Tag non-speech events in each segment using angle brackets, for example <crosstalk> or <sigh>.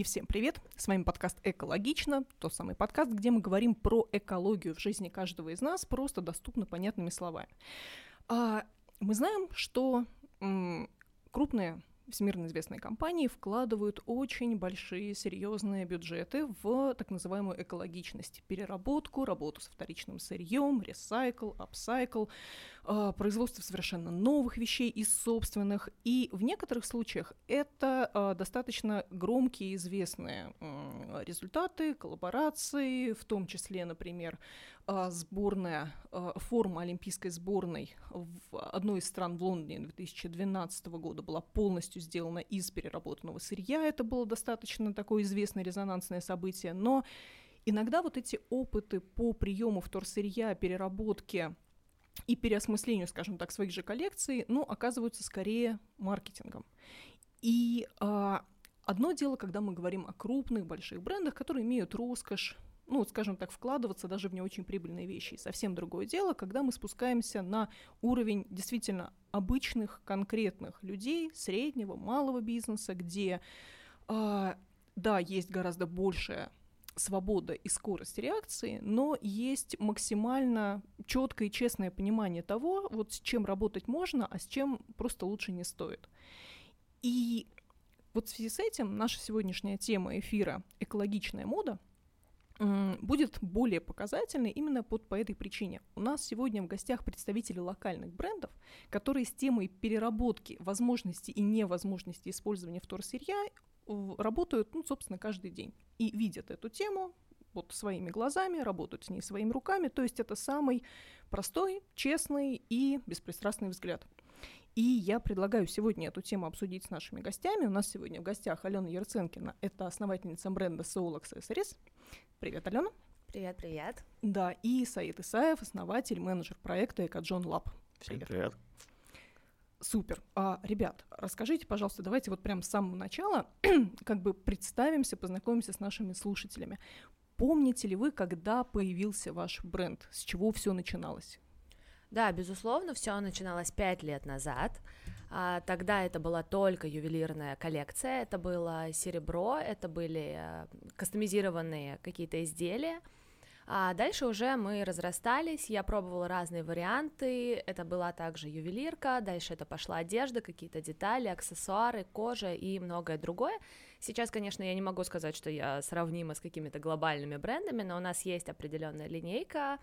И всем привет! С вами подкаст «Экологично», тот самый подкаст, где мы говорим про экологию в жизни каждого из нас просто доступно понятными словами. А, мы знаем, что крупные всемирно известные компании вкладывают очень большие, серьезные бюджеты в так называемую экологичность, переработку, работу с вторичным сырьем, ресайкл, апсайкл, э, производство совершенно новых вещей из собственных. И в некоторых случаях это э, достаточно громкие, известные результаты, коллаборации, в том числе, например, сборная, э, форма олимпийской сборной в одной из стран в Лондоне 2012 года была полностью сделана из переработанного сырья. Это было достаточно такое известное резонансное событие. Но иногда вот эти опыты по приему вторсырья, переработке и переосмыслению, скажем так, своих же коллекций, ну, оказываются скорее маркетингом. И а, одно дело, когда мы говорим о крупных, больших брендах, которые имеют роскошь, ну, скажем так, вкладываться даже в не очень прибыльные вещи. И совсем другое дело, когда мы спускаемся на уровень действительно обычных, конкретных людей, среднего, малого бизнеса, где, а, да, есть гораздо большая свобода и скорость реакции, но есть максимально четкое и честное понимание того, вот с чем работать можно, а с чем просто лучше не стоит. И вот в связи с этим наша сегодняшняя тема эфира «Экологичная мода» будет более показательной именно под, по этой причине. У нас сегодня в гостях представители локальных брендов, которые с темой переработки возможности и невозможности использования вторсырья работают, ну, собственно, каждый день и видят эту тему вот своими глазами, работают с ней своими руками. То есть это самый простой, честный и беспристрастный взгляд. И я предлагаю сегодня эту тему обсудить с нашими гостями. У нас сегодня в гостях Алена Ярценкина, это основательница бренда Soul Accessories. Привет, Алена. Привет, привет. Да, и Саид Исаев, основатель, менеджер проекта Экоджон Лаб. Привет. привет. Супер. А, ребят, расскажите, пожалуйста, давайте вот прям с самого начала <clears throat> как бы представимся, познакомимся с нашими слушателями. Помните ли вы, когда появился ваш бренд? С чего все начиналось? Да, безусловно, все начиналось пять лет назад. А, тогда это была только ювелирная коллекция, это было серебро, это были а, кастомизированные какие-то изделия. А дальше уже мы разрастались, я пробовала разные варианты, это была также ювелирка, дальше это пошла одежда, какие-то детали, аксессуары, кожа и многое другое. Сейчас, конечно, я не могу сказать, что я сравнима с какими-то глобальными брендами, но у нас есть определенная линейка,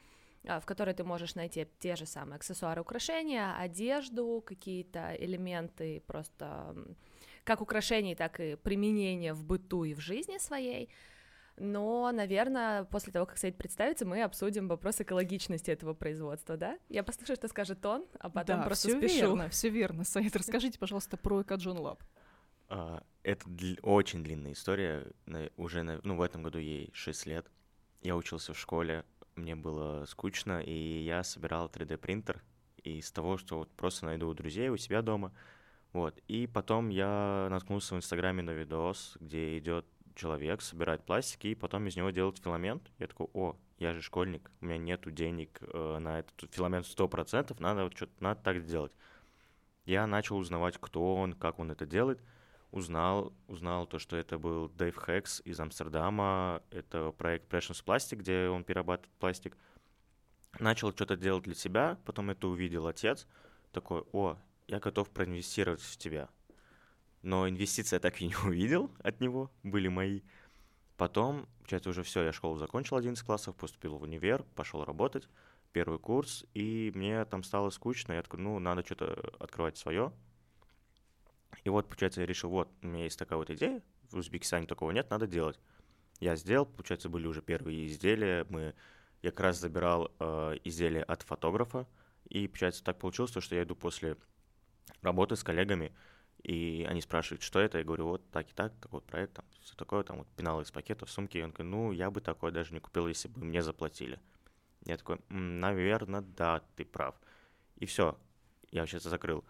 в которой ты можешь найти те же самые аксессуары, украшения, одежду, какие-то элементы просто как украшений, так и применения в быту и в жизни своей. Но, наверное, после того, как Саид представится, мы обсудим вопрос экологичности этого производства, да? Я послушаю, что скажет он, а потом да, просто все спешу. верно, все верно. Саид, расскажите, пожалуйста, про Экоджон Лаб. А, это очень длинная история. Уже ну, в этом году ей 6 лет. Я учился в школе, мне было скучно, и я собирал 3D-принтер из того, что вот просто найду у друзей у себя дома. Вот. И потом я наткнулся в Инстаграме на видос, где идет человек собирать пластик и потом из него делать филамент. Я такой, о, я же школьник, у меня нету денег э, на этот филамент 100%, надо вот что-то, надо так сделать. Я начал узнавать, кто он, как он это делает — узнал, узнал то, что это был Дэйв Хэкс из Амстердама, это проект Precious Plastic, где он перерабатывает пластик. Начал что-то делать для себя, потом это увидел отец, такой, о, я готов проинвестировать в тебя. Но инвестиции я так и не <laughs> увидел от него, были мои. Потом, получается, уже все, я школу закончил 11 классов, поступил в универ, пошел работать, первый курс, и мне там стало скучно, я такой, ну, надо что-то открывать свое, и вот, получается, я решил, вот, у меня есть такая вот идея, в Узбекистане такого нет, надо делать. Я сделал, получается, были уже первые изделия, мы, я как раз забирал э, изделия от фотографа, и, получается, так получилось, что я иду после работы с коллегами, и они спрашивают, что это, я говорю, вот так и так, такой проект, там, все такое, там, вот пенал из пакетов, сумки, и он говорит, ну, я бы такое даже не купил, если бы мне заплатили. Я такой, наверное, да, ты прав. И все, я вообще закрыл.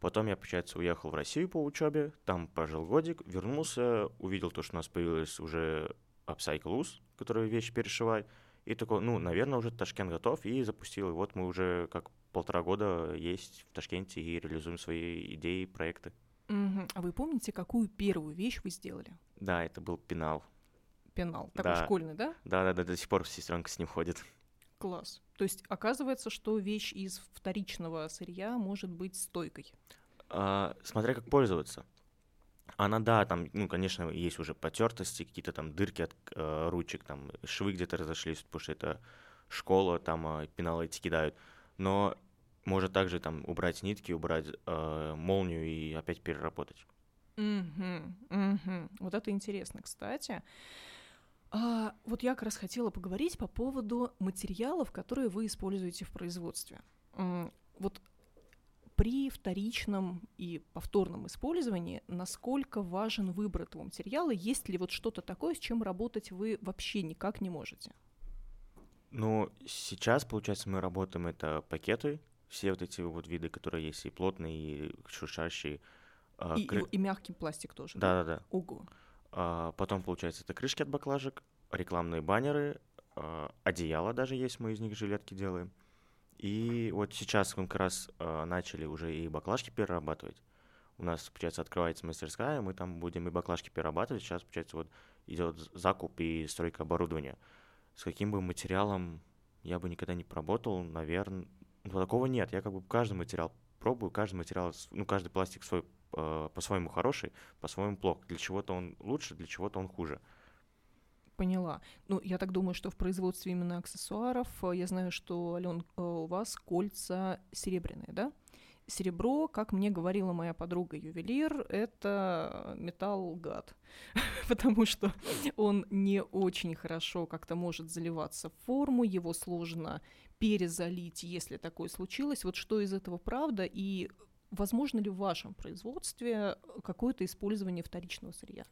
Потом я, получается, уехал в Россию по учебе, там прожил годик, вернулся, увидел то, что у нас появилась уже Upcycle который вещи перешивает, и такой, ну, наверное, уже Ташкент готов, и запустил. И вот мы уже как полтора года есть в Ташкенте и реализуем свои идеи, проекты. Угу. А вы помните, какую первую вещь вы сделали? Да, это был пенал. Пенал, такой Да. школьный, да? Да-да-да, до сих пор сестренка с ним ходит. Класс. То есть оказывается, что вещь из вторичного сырья может быть стойкой. А, смотря как пользоваться. Она, да, там, ну, конечно, есть уже потертости, какие-то там дырки от э, ручек, там швы где-то разошлись, потому что это школа, там э, пеналы эти кидают. Но может также там убрать нитки, убрать э, молнию и опять переработать. Мгм, мгм. Вот это интересно, кстати. А, вот я как раз хотела поговорить по поводу материалов, которые вы используете в производстве. Вот при вторичном и повторном использовании, насколько важен выбор этого материала? Есть ли вот что-то такое, с чем работать вы вообще никак не можете? Ну, сейчас, получается, мы работаем это пакеты, все вот эти вот виды, которые есть, и плотные, и шуршащие. а, И, и кры- в- и мягкий пластик тоже. Да-да-да. Ого. А, Потом, получается, это крышки от баклажек, рекламные баннеры, а, одеяло даже есть, мы из них жилетки делаем. И вот сейчас мы как раз а, начали уже и баклажки перерабатывать. У нас, получается, открывается мастерская, мы там будем и баклажки перерабатывать. Сейчас, получается, вот идет закуп и стройка оборудования. С каким бы материалом я бы никогда не поработал, наверное, такого нет. Я как бы каждый материал пробую, каждый материал, ну, каждый пластик свой по-своему хороший, по-своему плох. Для чего-то он лучше, для чего-то он хуже. Поняла. Ну, я так думаю, что в производстве именно аксессуаров, э, я знаю, что, Ален, э, у вас кольца серебряные, да? Серебро, как мне говорила моя подруга-ювелир, это металл-гад, <laughs> потому что он не очень хорошо как-то может заливаться в форму, его сложно перезалить, если такое случилось. Вот что из этого правда и возможно ли в вашем производстве какое-то использование вторичного сырья?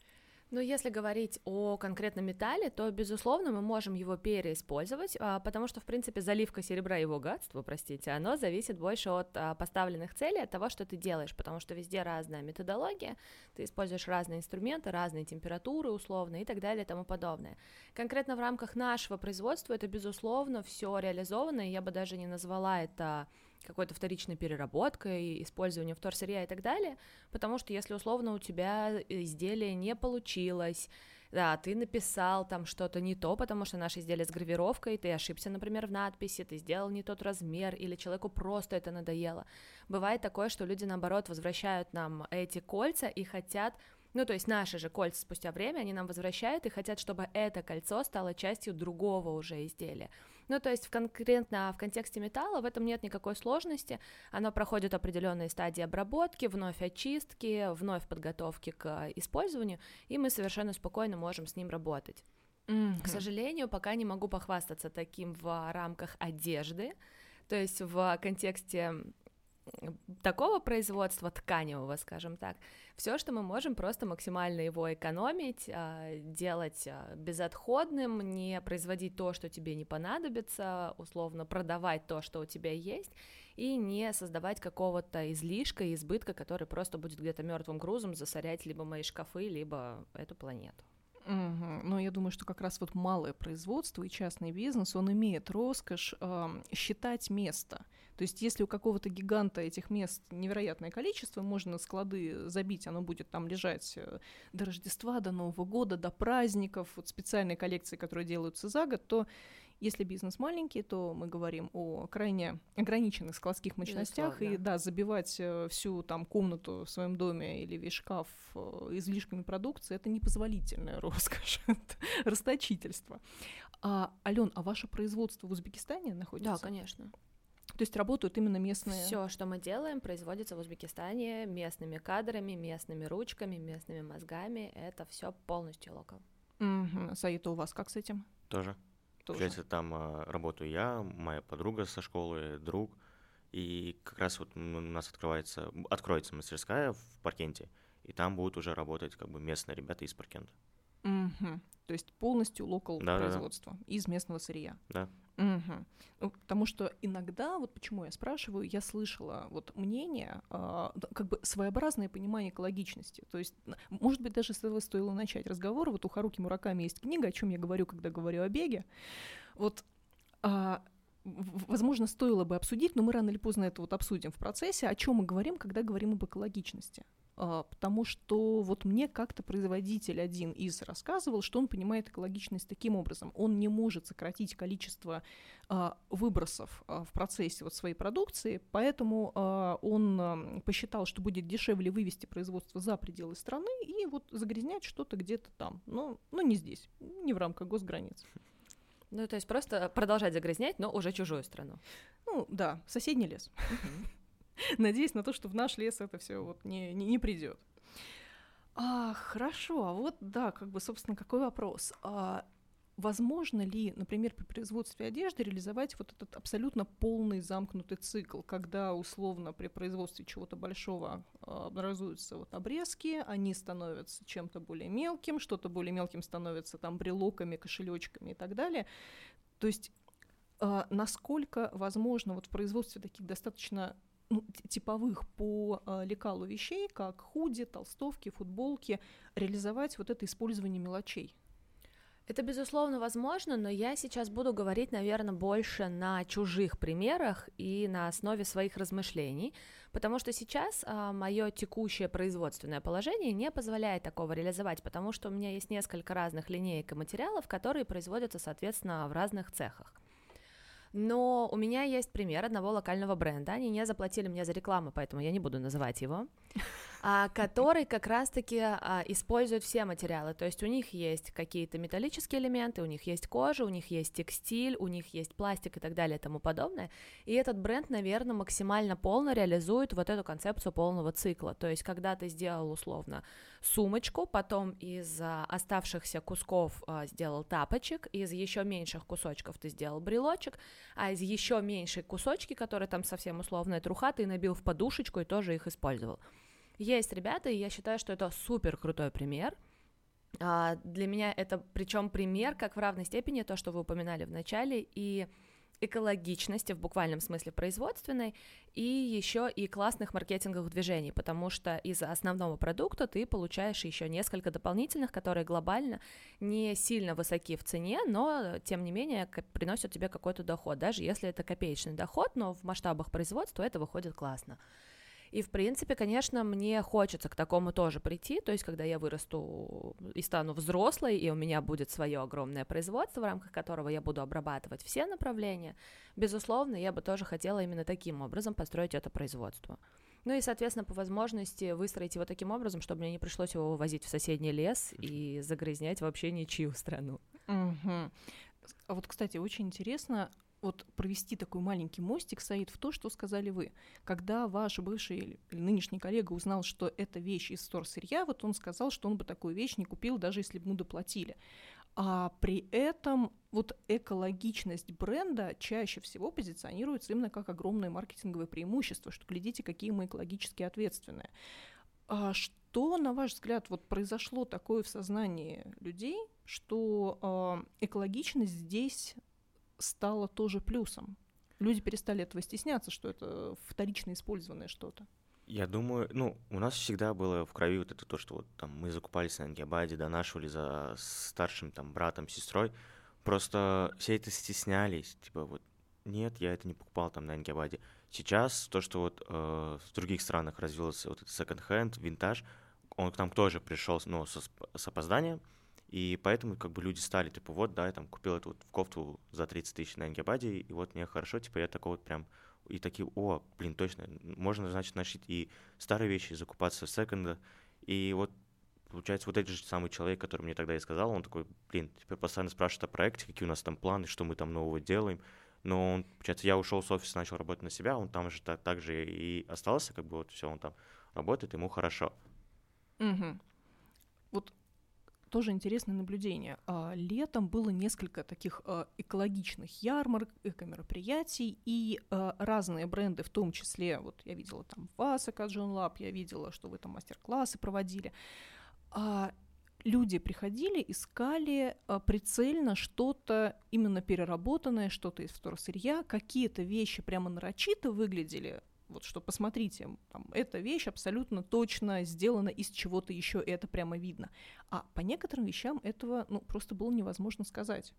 Ну, если говорить о конкретном металле, то, безусловно, мы можем его переиспользовать, а, потому что, в принципе, заливка серебра и его гадство, простите, оно зависит больше от а, поставленных целей, от того, что ты делаешь, потому что везде разная методология, ты используешь разные инструменты, разные температуры условно и так далее и тому подобное. Конкретно в рамках нашего производства это, безусловно, все реализовано, и я бы даже не назвала это какой-то вторичной переработкой, использованием вторсырья и так далее, потому что если условно у тебя изделие не получилось, да, ты написал там что-то не то, потому что наше изделие с гравировкой, ты ошибся, например, в надписи, ты сделал не тот размер, или человеку просто это надоело. Бывает такое, что люди, наоборот, возвращают нам эти кольца и хотят ну, то есть наши же кольца спустя время, они нам возвращают и хотят, чтобы это кольцо стало частью другого уже изделия. Ну, то есть в конкретно в контексте металла в этом нет никакой сложности. Оно проходит определенные стадии обработки, вновь очистки, вновь подготовки к использованию, и мы совершенно спокойно можем с ним работать. К сожалению, пока не могу похвастаться таким в рамках одежды, то есть в контексте такого производства тканевого, скажем так, все, что мы можем, просто максимально его экономить, а, делать а, безотходным, не производить то, что тебе не понадобится, условно продавать то, что у тебя есть, и не создавать какого-то излишка, избытка, который просто будет где-то мертвым грузом засорять либо мои шкафы, либо эту планету. Мгм. Но я думаю, что как раз вот малое производство и частный бизнес, он имеет роскошь ам, считать место. То есть если у какого-то гиганта этих мест невероятное количество, можно склады забить, оно будет там лежать э, до Рождества, до Нового года, до праздников, вот специальные коллекции, которые делаются за год, то если бизнес маленький, то мы говорим о крайне ограниченных складских мощностях, и да, забивать э, всю там комнату в своем доме или весь шкаф э, излишками продукции это непозволительная <laughs> роскошь, это расточительство. А, Ален, а ваше производство в Узбекистане находится? Да, конечно. То есть работают именно местные. Все, что мы делаем, производится в Узбекистане местными кадрами, местными ручками, местными мозгами. Это все полностью локал. Мгм. Саида, у вас как с этим? Тоже. Тоже. Получается, там а, работаю я, моя подруга со школы, друг. И как раз вот у нас открывается, откроется мастерская в Паркенте, и там будут уже работать как бы местные ребята из Паркента. Мгм. То есть полностью локал Да-да-да. производство из местного сырья. Да. Угу. Ну, потому что иногда, вот почему я спрашиваю, я слышала вот мнение, э, как бы своеобразное понимание экологичности. То есть, может быть, даже с этого стоило начать разговор. Вот у Харуки Мураками есть книга, о чем я говорю, когда говорю о беге. Вот э, возможно, стоило бы обсудить, но мы рано или поздно это вот обсудим в процессе, о чем мы говорим, когда говорим об экологичности. А, потому что вот мне как-то производитель один из рассказывал, что он понимает экологичность таким образом. Он не может сократить количество а, выбросов а, в процессе вот своей продукции, поэтому он посчитал, что будет дешевле вывести производство за пределы страны и вот загрязнять что-то где-то там, но, но не здесь, не в рамках госграниц. Ну, то есть просто продолжать загрязнять, но уже чужую страну. Ну, да, соседний лес. <laughs> Надеюсь на то, что в наш лес это все вот не, не, не придет. А, хорошо, а вот да, как бы, собственно, какой вопрос? А, возможно ли, например, при производстве одежды реализовать вот этот абсолютно полный замкнутый цикл, когда условно при производстве чего-то большого а, образуются вот обрезки, они становятся чем-то более мелким, что-то более мелким становится там брелоками, кошелечками и так далее. То есть а, насколько возможно вот в производстве таких достаточно ну, типовых по э, лекалу вещей, как худи, толстовки, футболки, реализовать вот это использование мелочей? Это, безусловно, возможно, но я сейчас буду говорить, наверное, больше на чужих примерах и на основе своих размышлений, потому что сейчас а, мое текущее производственное положение не позволяет такого реализовать, потому что у меня есть несколько разных линеек и материалов, которые производятся, соответственно, в разных цехах. Но у меня есть пример одного локального бренда. Они не заплатили мне за рекламу, поэтому я не буду называть его. А, который как раз-таки а, использует все материалы. То есть у них есть какие-то металлические элементы, у них есть кожа, у них есть текстиль, у них есть пластик и так далее и тому подобное. И этот бренд, наверное, максимально полно реализует вот эту концепцию полного цикла. То есть когда ты сделал условно сумочку, потом из а, оставшихся кусков сделал тапочек, из еще меньших кусочков ты сделал брелочек, а из еще меньшей кусочки, которые там совсем условная труха, ты набил в подушечку и тоже их использовал. Есть ребята, и я считаю, что это супер крутой пример. А, для меня это, причем пример, как в равной степени то, что вы упоминали в начале, и экологичности в буквальном смысле производственной и еще и классных маркетинговых движений, потому что из основного продукта ты получаешь еще несколько дополнительных, которые глобально не сильно высоки в цене, но тем не менее приносят тебе какой-то доход, даже если это копеечный доход, но в масштабах производства это выходит классно. И, в принципе, конечно, мне хочется к такому тоже прийти, то есть, когда я вырасту и стану взрослой, и у меня будет свое огромное производство, в рамках которого я буду обрабатывать все направления, безусловно, я бы тоже хотела именно таким образом построить это производство. Ну и, соответственно, по возможности выстроить его таким образом, чтобы мне не пришлось его вывозить в соседний лес и загрязнять вообще ничью страну. Угу. А вот, кстати, очень интересно, вот провести такой маленький мостик, стоит в то, что сказали вы. Когда ваш бывший или нынешний коллега узнал, что это вещь из сырья, вот он сказал, что он бы такую вещь не купил, даже если бы ему доплатили. А при этом вот экологичность бренда чаще всего позиционируется именно как огромное маркетинговое преимущество, что глядите, какие мы экологически ответственные. А что, на ваш взгляд, вот произошло такое в сознании людей, что э, экологичность здесь стало тоже плюсом. Люди перестали этого стесняться, что это вторично использованное что-то. Я думаю, ну, у нас всегда было в крови вот это то, что вот там мы закупались на Ангебаде, донашивали за старшим там братом, сестрой. Просто все это стеснялись, типа вот нет, я это не покупал там на Ангебаде. Сейчас то, что вот э, в других странах развился вот этот секонд-хенд, винтаж, он к нам тоже пришел, ну, с, с опозданием, и поэтому как бы люди стали, типа, вот, да, я там купил эту кофту за 30 тысяч на Ангебаде, и вот мне хорошо, типа, я такой вот прям, и такие, о, блин, точно, можно, значит, носить и старые вещи, закупаться в секонда, и вот получается, вот этот же самый человек, который мне тогда и сказал, он такой, блин, теперь постоянно спрашивает о проекте, какие у нас там планы, что мы там нового делаем. Но он, получается, я ушел с офиса, начал работать на себя, он там же так, так же и остался, как бы вот все, он там работает, ему хорошо. Угу. Вот тоже интересное наблюдение. А, летом было несколько таких а, экологичных ярмарок, эко-мероприятий, и а, разные бренды, в том числе, вот я видела там вас, Джон Лаб, я видела, что вы там мастер-классы проводили. люди приходили, искали прицельно что-то именно переработанное, что-то из второсырья, какие-то вещи прямо нарочито выглядели, вот что посмотрите, там, эта вещь абсолютно точно сделана из чего-то еще, и это прямо видно. А по некоторым вещам этого ну, просто было невозможно сказать.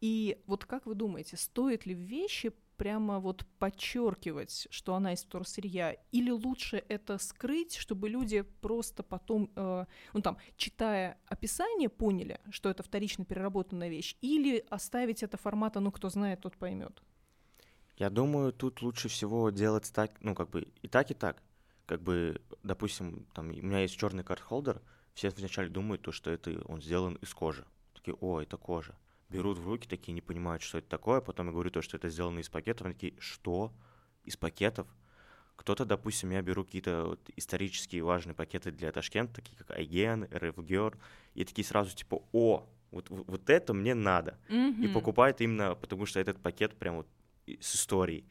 И вот как вы думаете, стоит ли в вещи прямо вот подчеркивать, что она из вторсырья, или лучше это скрыть, чтобы люди просто потом, э, ну там, читая описание, поняли, что это вторично переработанная вещь, или оставить это формата, ну кто знает, тот поймет. Я думаю, тут лучше всего делать так, ну как бы и так, и так. Как бы, допустим, там у меня есть черный карт-холдер, все вначале думают, то, что это он сделан из кожи. Такие, о, это кожа берут в руки, такие не понимают, что это такое, потом я говорю то, что это сделано из пакетов, они такие, что? Из пакетов? Кто-то, допустим, я беру какие-то вот исторические важные пакеты для Ташкента, такие как Айген, РФГер, и такие сразу типа, о, вот, вот, вот это мне надо. Mm-hmm. И покупают именно потому, что этот пакет прям вот с историей.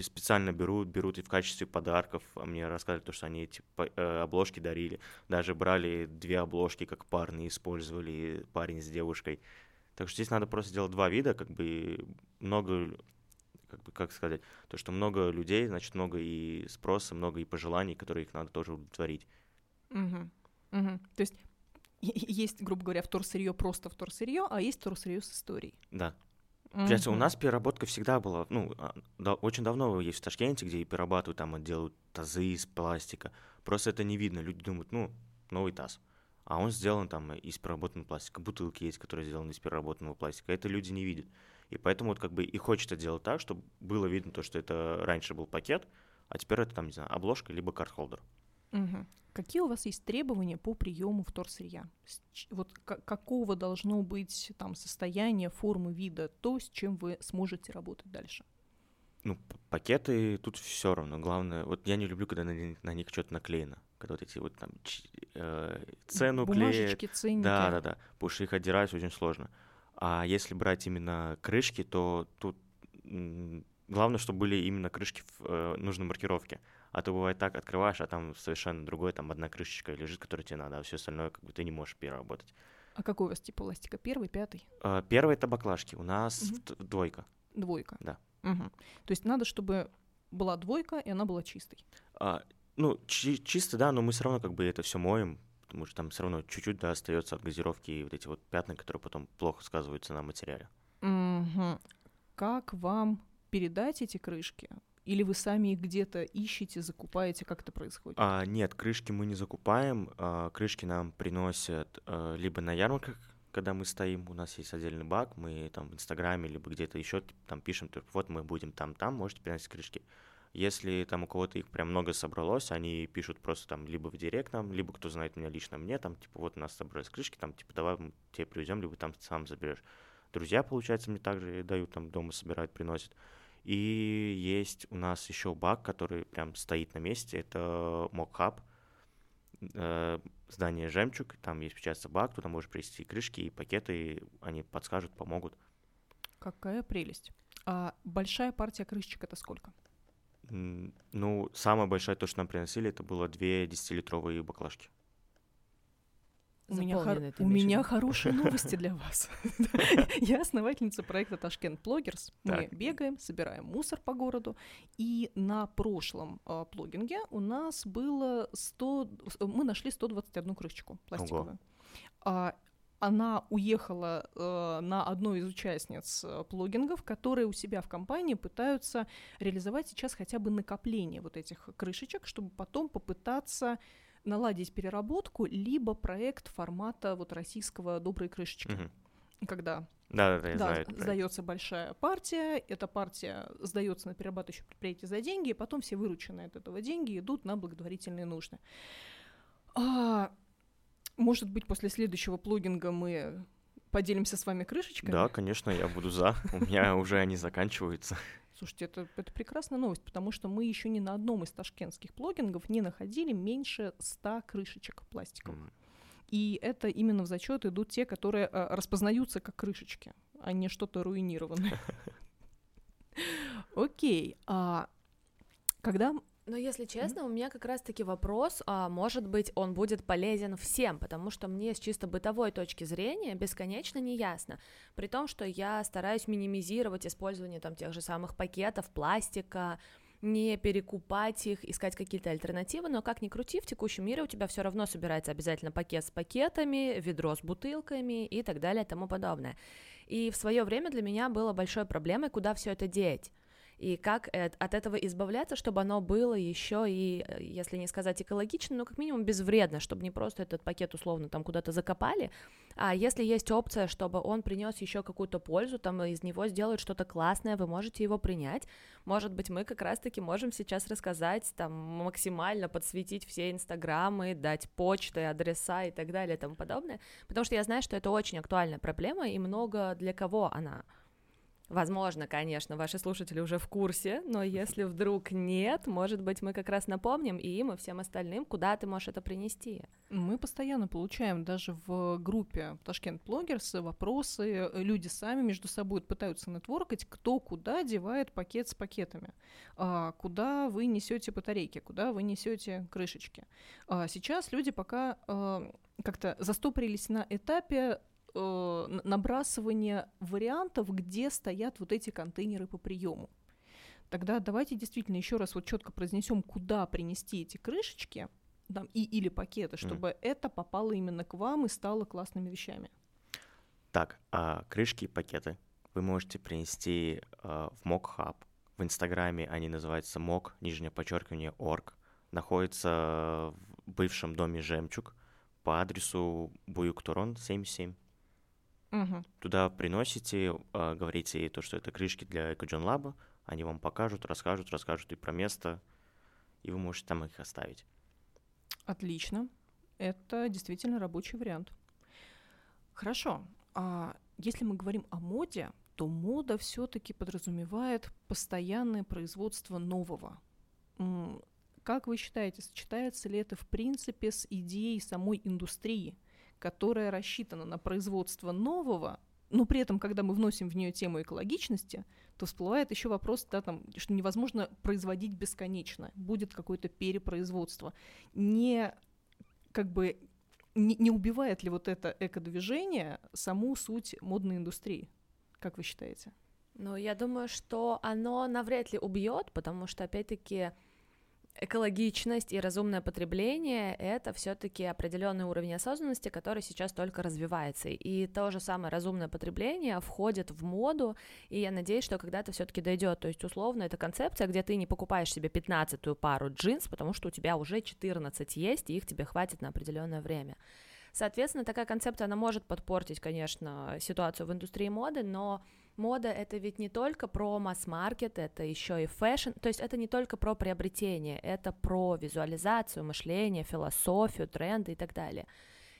Специально берут, берут и в качестве подарков. А мне рассказывали то, что они эти э, обложки дарили. Даже брали две обложки, как парные использовали, парень с девушкой. Так что здесь надо просто делать два вида, как бы много, как бы, как сказать, то, что много людей, значит, много и спроса, много и пожеланий, которые их надо тоже удовлетворить. Угу. Угу. То есть есть, грубо говоря, вторсырье просто вторсырье, а есть вторсырье с историей. Да. Получается, у нас переработка всегда была, ну, а, да, очень давно есть в Ташкенте, где и перерабатывают, там делают тазы из пластика. Просто это не видно. Люди думают, ну, новый таз а он сделан там из переработанного пластика. Бутылки есть, которые сделаны из переработанного пластика. Это люди не видят. И поэтому вот как бы и хочется делать так, чтобы было видно то, что это раньше был пакет, а теперь это там, не знаю, обложка либо карт-холдер. Угу. Какие у вас есть требования по приему вторсырья? Вот какого должно быть там состояние, формы, вида, то, с чем вы сможете работать дальше? Ну, пакеты тут все равно. Главное, вот я не люблю, когда на, на них что-то наклеено. Когда вот эти вот там э, цену Бумажечки, клеят. ценники. Да, да, да. Потому что их отдирать очень сложно. А если брать именно крышки, то тут главное, чтобы были именно крышки в э, нужной маркировке. А то бывает так, открываешь, а там совершенно другой, там одна крышечка лежит, которая тебе надо, а все остальное как бы ты не можешь переработать. А какой у вас тип пластика? Первый, пятый? Э, первый это баклажки. У нас угу. двойка. Двойка. Да. Угу. То есть надо, чтобы была двойка, и она была чистой. А, ну, чи- чисто, да, но мы все равно как бы это все моем, потому что там все равно чуть-чуть, да, остается от газировки и вот эти вот пятна, которые потом плохо сказываются на материале. Угу. Как вам передать эти крышки? Или вы сами их где-то ищете, закупаете? Как это происходит? А, нет, крышки мы не закупаем. А, крышки нам приносят а, либо на ярмарках, когда мы стоим, у нас есть отдельный баг, мы там в Инстаграме либо где-то еще там пишем, вот мы будем там-там, можете приносить крышки. Если там у кого-то их прям много собралось, они пишут просто там либо в директ нам, либо кто знает меня лично мне, там типа вот у нас собрались крышки, там типа давай мы тебе привезем, либо там сам заберешь. Друзья, получается, мне также дают, там дома собирают, приносят. И есть у нас еще баг, который прям стоит на месте, это мокхаб, э, здание «Жемчуг», там есть печататься баг, туда можешь привезти крышки и пакеты, они подскажут, помогут. Какая прелесть. А большая партия крышечек это сколько? Ну, самое большое то, что нам приносили, это было две десятилитровые баклажки. У меня, хор... у меня хорошие новости для вас. <laughs> Я основательница проекта Ташкент Плогерс. Мы бегаем, собираем мусор по городу. И на прошлом э, плогинге у нас было 100... Мы нашли 121 крышечку пластиковую. А, она уехала э, на одну из участниц э, плогингов, которые у себя в компании пытаются реализовать сейчас хотя бы накопление вот этих крышечек, чтобы потом попытаться наладить переработку, либо проект формата вот российского «добрые крышечки». Угу. Когда да, да, да, да сдается большая партия, эта партия сдается на перерабатывающее предприятие за деньги, и потом все вырученные от этого деньги идут на благотворительные нужды. А, может быть, после следующего плugинга мы поделимся с вами крышечками? Да, конечно, я буду за. У меня уже они заканчиваются. Слушайте, это, это прекрасная новость, потому что мы еще ни на одном из ташкентских плогингов не находили меньше 100 крышечек пластиковых. Mm. И это именно в зачет идут те, которые э, распознаются как крышечки, а не что-то руинированное. <laughs> Окей. А когда Но если честно, mm-hmm. у меня как раз-таки вопрос, а, может быть, он будет полезен всем, потому что мне с чисто бытовой точки зрения бесконечно не ясно. При том, что я стараюсь минимизировать использование там тех же самых пакетов, пластика, не перекупать их, искать какие-то альтернативы, но как ни крути, в текущем мире у тебя все равно собирается обязательно пакет с пакетами, ведро с бутылками и так далее и тому подобное. И в свое время для меня было большой проблемой, куда все это деть и как от этого избавляться, чтобы оно было еще и, э, если не сказать экологично, но как минимум безвредно, чтобы не просто этот пакет условно там куда-то закопали, а если есть опция, чтобы он принес еще какую-то пользу, там из него сделают что-то классное, вы можете его принять. Может быть, мы как раз-таки можем сейчас рассказать, там максимально подсветить все инстаграмы, дать почты, адреса и так далее и тому подобное, потому что я знаю, что это очень актуальная проблема и много для кого она Возможно, конечно, ваши слушатели уже в курсе, но если вдруг нет, может быть, мы как раз напомним и им, и всем остальным, куда ты можешь это принести. Мы постоянно получаем даже в группе Ташкент Блогерс вопросы, люди сами между собой пытаются нетворкать, кто куда девает пакет с пакетами, а, куда вы несете батарейки, куда вы несете крышечки. А, сейчас люди пока а, как-то застопорились на этапе э, набрасывание вариантов, где стоят вот эти контейнеры по приему. Тогда давайте действительно еще раз вот четко произнесем, куда принести эти крышечки там, и или пакеты, чтобы mm. это попало именно к вам и стало классными вещами. Так, а крышки и пакеты вы можете принести э, в Mock В Инстаграме они называются Mock, нижнее подчеркивание, орг. Находится в бывшем доме «Жемчуг» по адресу Буюктурон, 77. Угу. Туда приносите, э, говорите ей то, что это крышки для EcoJohn Lab, они вам покажут, расскажут, расскажут и про место, и вы можете там их оставить. Отлично. Это действительно рабочий вариант. Хорошо. А если мы говорим о моде, то мода все-таки подразумевает постоянное производство нового. Как вы считаете, сочетается ли это в принципе с идеей самой индустрии? Которая рассчитана на производство нового, но при этом, когда мы вносим в нее тему экологичности, то всплывает еще вопрос, да, там, что невозможно производить бесконечно, будет какое-то перепроизводство. Не как бы не, не убивает ли вот это экодвижение саму суть модной индустрии? Как вы считаете? Ну, я думаю, что оно навряд ли убьет, потому что, опять-таки, экологичность и разумное потребление — это все таки определенный уровень осознанности, который сейчас только развивается. И то же самое разумное потребление входит в моду, и я надеюсь, что когда-то все таки дойдет. То есть, условно, это концепция, где ты не покупаешь себе 15-ю пару джинс, потому что у тебя уже 14 есть, и их тебе хватит на определенное время. Соответственно, такая концепция, она может подпортить, конечно, ситуацию в индустрии моды, но мода это ведь не только про масс-маркет, это еще и fashion, то есть это не только про приобретение, это про визуализацию, мышление, философию, тренды и так далее.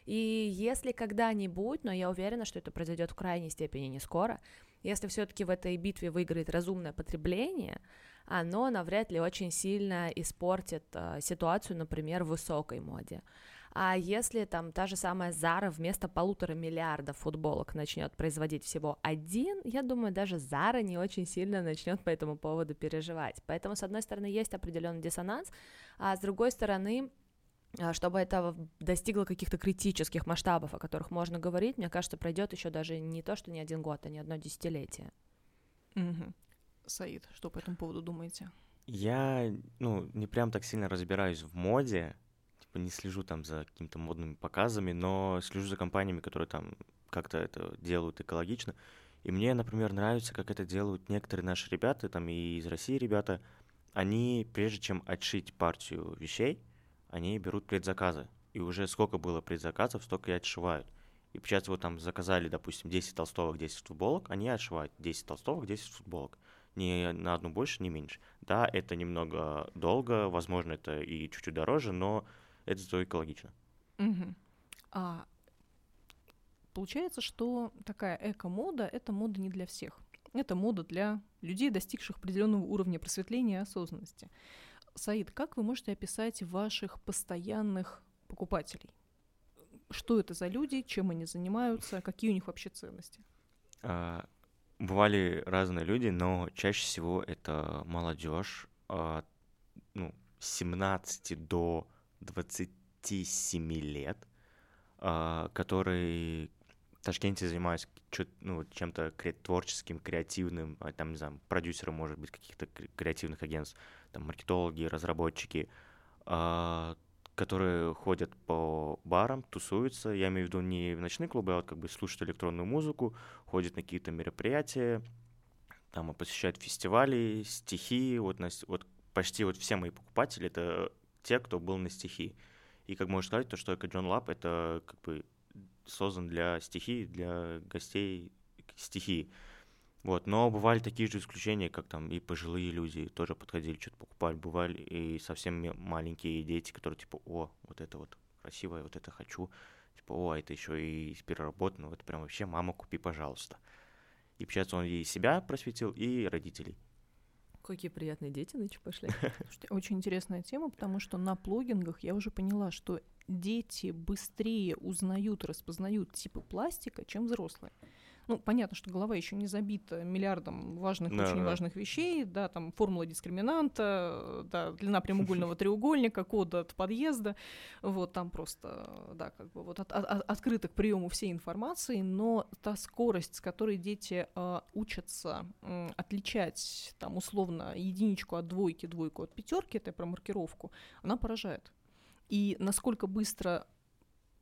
И если когда-нибудь, но я уверена, что это произойдет в крайней степени не скоро, если все-таки в этой битве выиграет разумное потребление, оно навряд ли очень сильно испортит э, ситуацию, например, в высокой моде. А если там та же самая Зара вместо полутора миллиардов футболок начнет производить всего один, я думаю, даже Зара не очень сильно начнет по этому поводу переживать. Поэтому, с одной стороны, есть определенный диссонанс, а с другой стороны, а, чтобы это достигло каких-то критических масштабов, о которых можно говорить, мне кажется, пройдет еще даже не то, что не один год, а не одно десятилетие. Угу. Саид, что по этому поводу думаете? Я, ну, не прям так сильно разбираюсь в моде, типа не слежу там за какими-то модными показами, но слежу за компаниями, которые там как-то это делают экологично. И мне, например, нравится, как это делают некоторые наши ребята, там и из России ребята. Они, прежде чем отшить партию вещей, они берут предзаказы. И уже сколько было предзаказов, столько и отшивают. И сейчас вот там заказали, допустим, 10 толстовок, 10 футболок, они отшивают 10 толстовок, 10 футболок. Ни на одну больше, ни меньше. Да, это немного долго, возможно, это и чуть-чуть дороже, но это зато экологично. Угу. А, получается, что такая эко-мода — это мода не для всех. Это мода для людей, достигших определенного уровня просветления и осознанности. Саид, как вы можете описать ваших постоянных покупателей? Что это за люди, чем они занимаются, какие у них вообще ценности? А, бывали разные люди, но чаще всего это молодежь, а, ну, 17 до 27 лет, а, который в Ташкенте занимаюсь ну, чем-то творческим, креативным, а, там, не знаю, продюсером, может быть, каких-то креативных агентств, там, маркетологи, разработчики, а, которые ходят по барам, тусуются, я имею в виду не в ночные клубы, а вот как бы слушают электронную музыку, ходят на какие-то мероприятия, там, посещают фестивали, стихи, вот, на, вот почти вот все мои покупатели — это те, кто был на стихи. И как можно сказать, то, что Эко Джон Лаб — это как бы создан для стихий, для гостей стихии. Вот, но бывали такие же исключения, как там и пожилые люди тоже подходили, что-то покупали, бывали и совсем маленькие дети, которые типа, о, вот это вот красивое, вот это хочу, типа, о, это еще и переработано, вот прям вообще, мама, купи, пожалуйста. И, получается, он и себя просветил, и родителей. Какие приятные дети нынче пошли. <laughs> Слушайте, очень интересная тема, потому что на плогингах я уже поняла, что дети быстрее узнают, распознают типы пластика, чем взрослые. Ну, понятно, что голова еще не забита миллиардом важных, да, очень да. важных вещей, да, там формула дискриминанта, да, длина прямоугольного <laughs> треугольника, код от подъезда, вот там просто, да, как бы вот от, от, открыто к приему всей информации, но та скорость, с которой дети э, учатся э, отличать там условно единичку от двойки, двойку от пятерки, это про маркировку, она поражает. И насколько быстро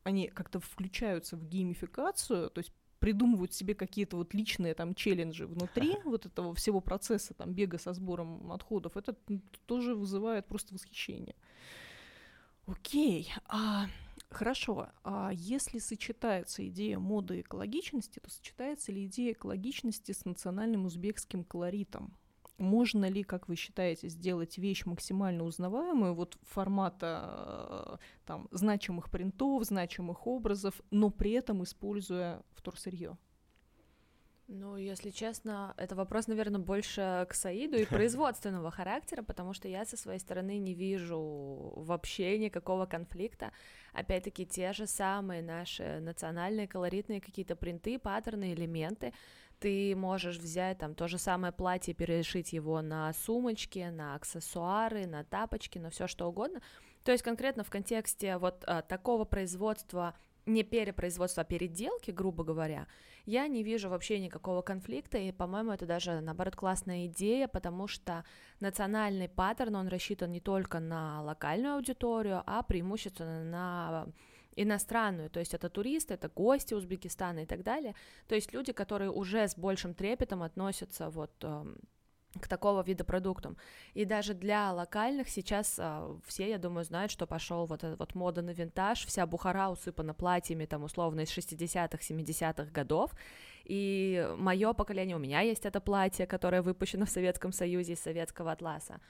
они как-то включаются в геймификацию, то есть придумывают себе какие-то вот личные там челленджи внутри вот этого всего процесса там бега со сбором отходов, это тоже вызывает просто восхищение. Окей, а, хорошо. А если сочетается идея моды и экологичности, то сочетается ли идея экологичности с национальным узбекским колоритом? Можно ли, как вы считаете, сделать вещь максимально узнаваемую, вот формата э, там, значимых принтов, значимых образов, но при этом используя вторсырье? Ну, если честно, это вопрос, наверное, больше к Саиду и <laughs> производственного характера, потому что я со своей стороны не вижу вообще никакого конфликта. Опять-таки, те же самые наши национальные колоритные какие-то принты, паттерны, элементы, ты можешь взять там то же самое платье, перешить его на сумочки, на аксессуары, на тапочки, на все что угодно. То есть конкретно в контексте вот а, такого производства, не перепроизводства, а переделки, грубо говоря, я не вижу вообще никакого конфликта, и, по-моему, это даже, наоборот, классная идея, потому что национальный паттерн, он рассчитан не только на локальную аудиторию, а преимущественно на иностранную, то есть это туристы, это гости Узбекистана и так далее, то есть люди, которые уже с большим трепетом относятся вот эм, к такого вида продуктам. И даже для локальных сейчас а, все, я думаю, знают, что пошел вот этот вот мода на винтаж, вся Бухара усыпана платьями там условно из 60-х, 70-х годов, и мое поколение, у меня есть это платье, которое выпущено в Советском Союзе из советского атласа,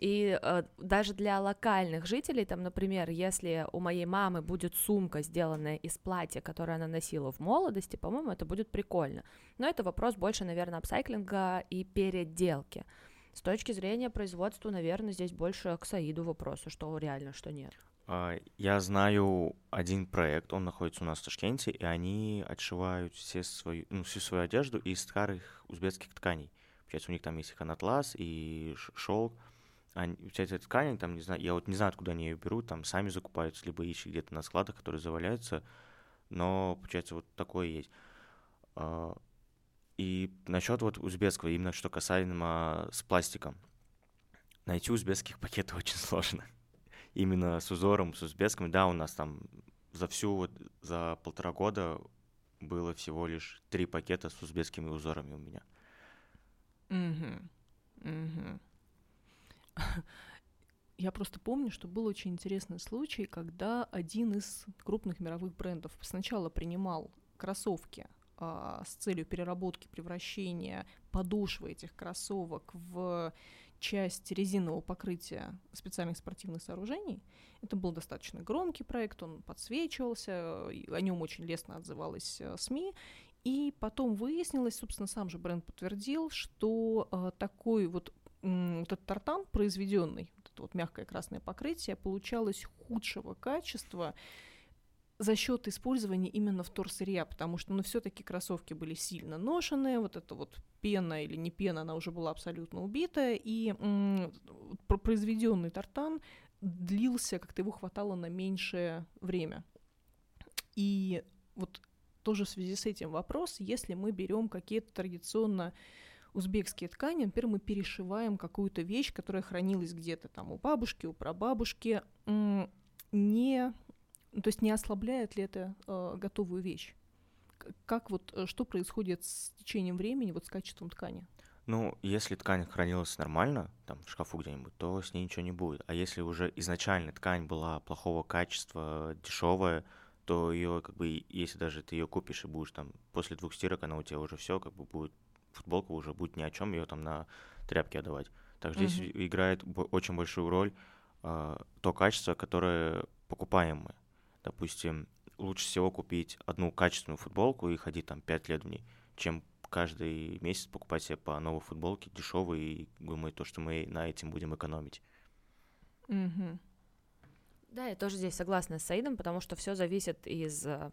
и э, даже для локальных жителей, там, например, если у моей мамы будет сумка, сделанная из платья, которое она носила в молодости, по-моему, это будет прикольно. Но это вопрос больше, наверное, апсайклинга и переделки. С точки зрения производства, наверное, здесь больше к Саиду вопросы, что реально, что нет. А, я знаю один проект, он находится у нас в Ташкенте, и они отшивают все свою, ну, всю свою одежду из старых узбекских тканей. Получается, у них там есть и канатлас, и шелк, они, вся эта ткань, там, не знаю, я вот не знаю, откуда они ее берут, там сами закупаются, либо ищут где-то на складах, которые заваляются, но, получается, вот такое есть. А, и насчет вот узбекского, именно что касаемо с пластиком. Найти узбекских пакетов <laughs> очень сложно. Именно с узором, с узбекским. Да, у нас там за всю вот, за полтора года было всего лишь три пакета с узбекскими узорами у меня. Угу. Угу. <laughs> Я просто помню, что был очень интересный случай, когда один из крупных мировых брендов сначала принимал кроссовки а, с целью переработки, превращения подошвы этих кроссовок в часть резинового покрытия специальных спортивных сооружений. Это был достаточно громкий проект, он подсвечивался, о нем очень лестно отзывалась э, СМИ. И потом выяснилось, собственно, сам же бренд подтвердил, что э, такой вот вот этот тартан произведенный, вот это вот мягкое красное покрытие, получалось худшего качества, за счет использования именно вторсырья, потому что, ну, все-таки кроссовки были сильно ношенные, вот эта вот пена или не пена, она уже была абсолютно убитая, и произведенный тартан длился, как-то его хватало на меньшее время. И вот тоже в связи с этим вопрос, если мы берем какие-то традиционно узбекские ткани, например, мы перешиваем какую-то вещь, которая хранилась где-то там у бабушки, у прабабушки, не, то есть не ослабляет ли это э, готовую вещь? Как вот, э, что происходит с течением времени, вот с качеством ткани? Ну, если ткань хранилась нормально, там, в шкафу где-нибудь, то с ней ничего не будет. А если уже изначально ткань была плохого качества, дешевая, то ее, как бы, если даже ты ее купишь и будешь там после двух стирок, она у тебя уже все, как бы будет, футболка уже будет ни о чем, ее там на тряпки отдавать. Так здесь mm-hmm. играет очень большую роль э, то качество, которое покупаемое. Допустим, лучше всего купить одну качественную футболку и ходить там 5 лет в ней, чем каждый месяц покупать себе по новой футболке дешевые и думать то, что мы на этим будем экономить. Mm-hmm. Да, я тоже здесь согласна с Саидом, потому что все зависит из э,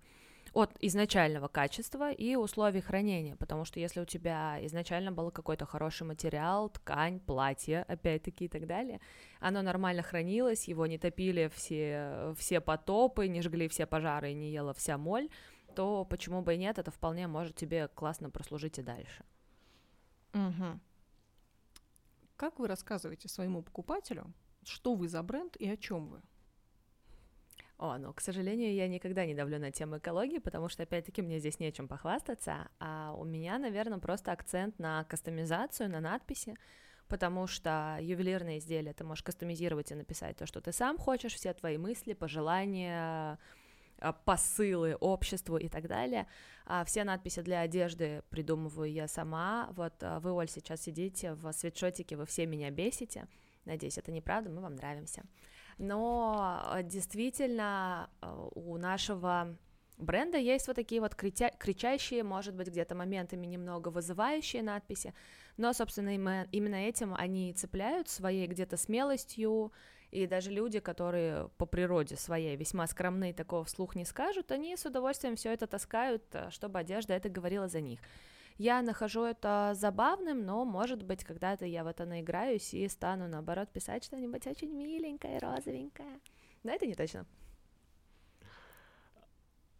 от изначального качества и условий хранения, потому что если у тебя изначально был какой-то хороший материал, ткань, платье, опять-таки и так далее, оно нормально хранилось, его не топили все, все потопы, не жгли все пожары и не ела вся моль, то почему бы и нет, это вполне может тебе классно прослужить и дальше. Угу. Как вы рассказываете своему покупателю, что вы за бренд и о чем вы? О, ну, к сожалению, я никогда не давлю на тему экологии, потому что, опять-таки, мне здесь нечем похвастаться, а у меня, наверное, просто акцент на кастомизацию, на надписи, потому что ювелирные изделия ты можешь кастомизировать и написать то, что ты сам хочешь, все твои мысли, пожелания, а, посылы обществу и так далее. А все надписи для одежды придумываю я сама. Вот а, вы, Оль, сейчас сидите в свитшотике, вы все меня бесите. Надеюсь, это неправда, мы вам нравимся но э, действительно э, у нашего бренда есть вот такие вот крича кричащие, может быть, где-то моментами немного вызывающие надписи, но, собственно, именно этим они цепляют своей где-то смелостью, и даже люди, которые по природе своей весьма скромны, такого вслух не скажут, они с удовольствием все это таскают, э, чтобы одежда это говорила за них. Я нахожу это забавным, но, может быть, когда-то я в это наиграюсь и стану, наоборот, писать что-нибудь очень миленькое, розовенькое. Но это не точно.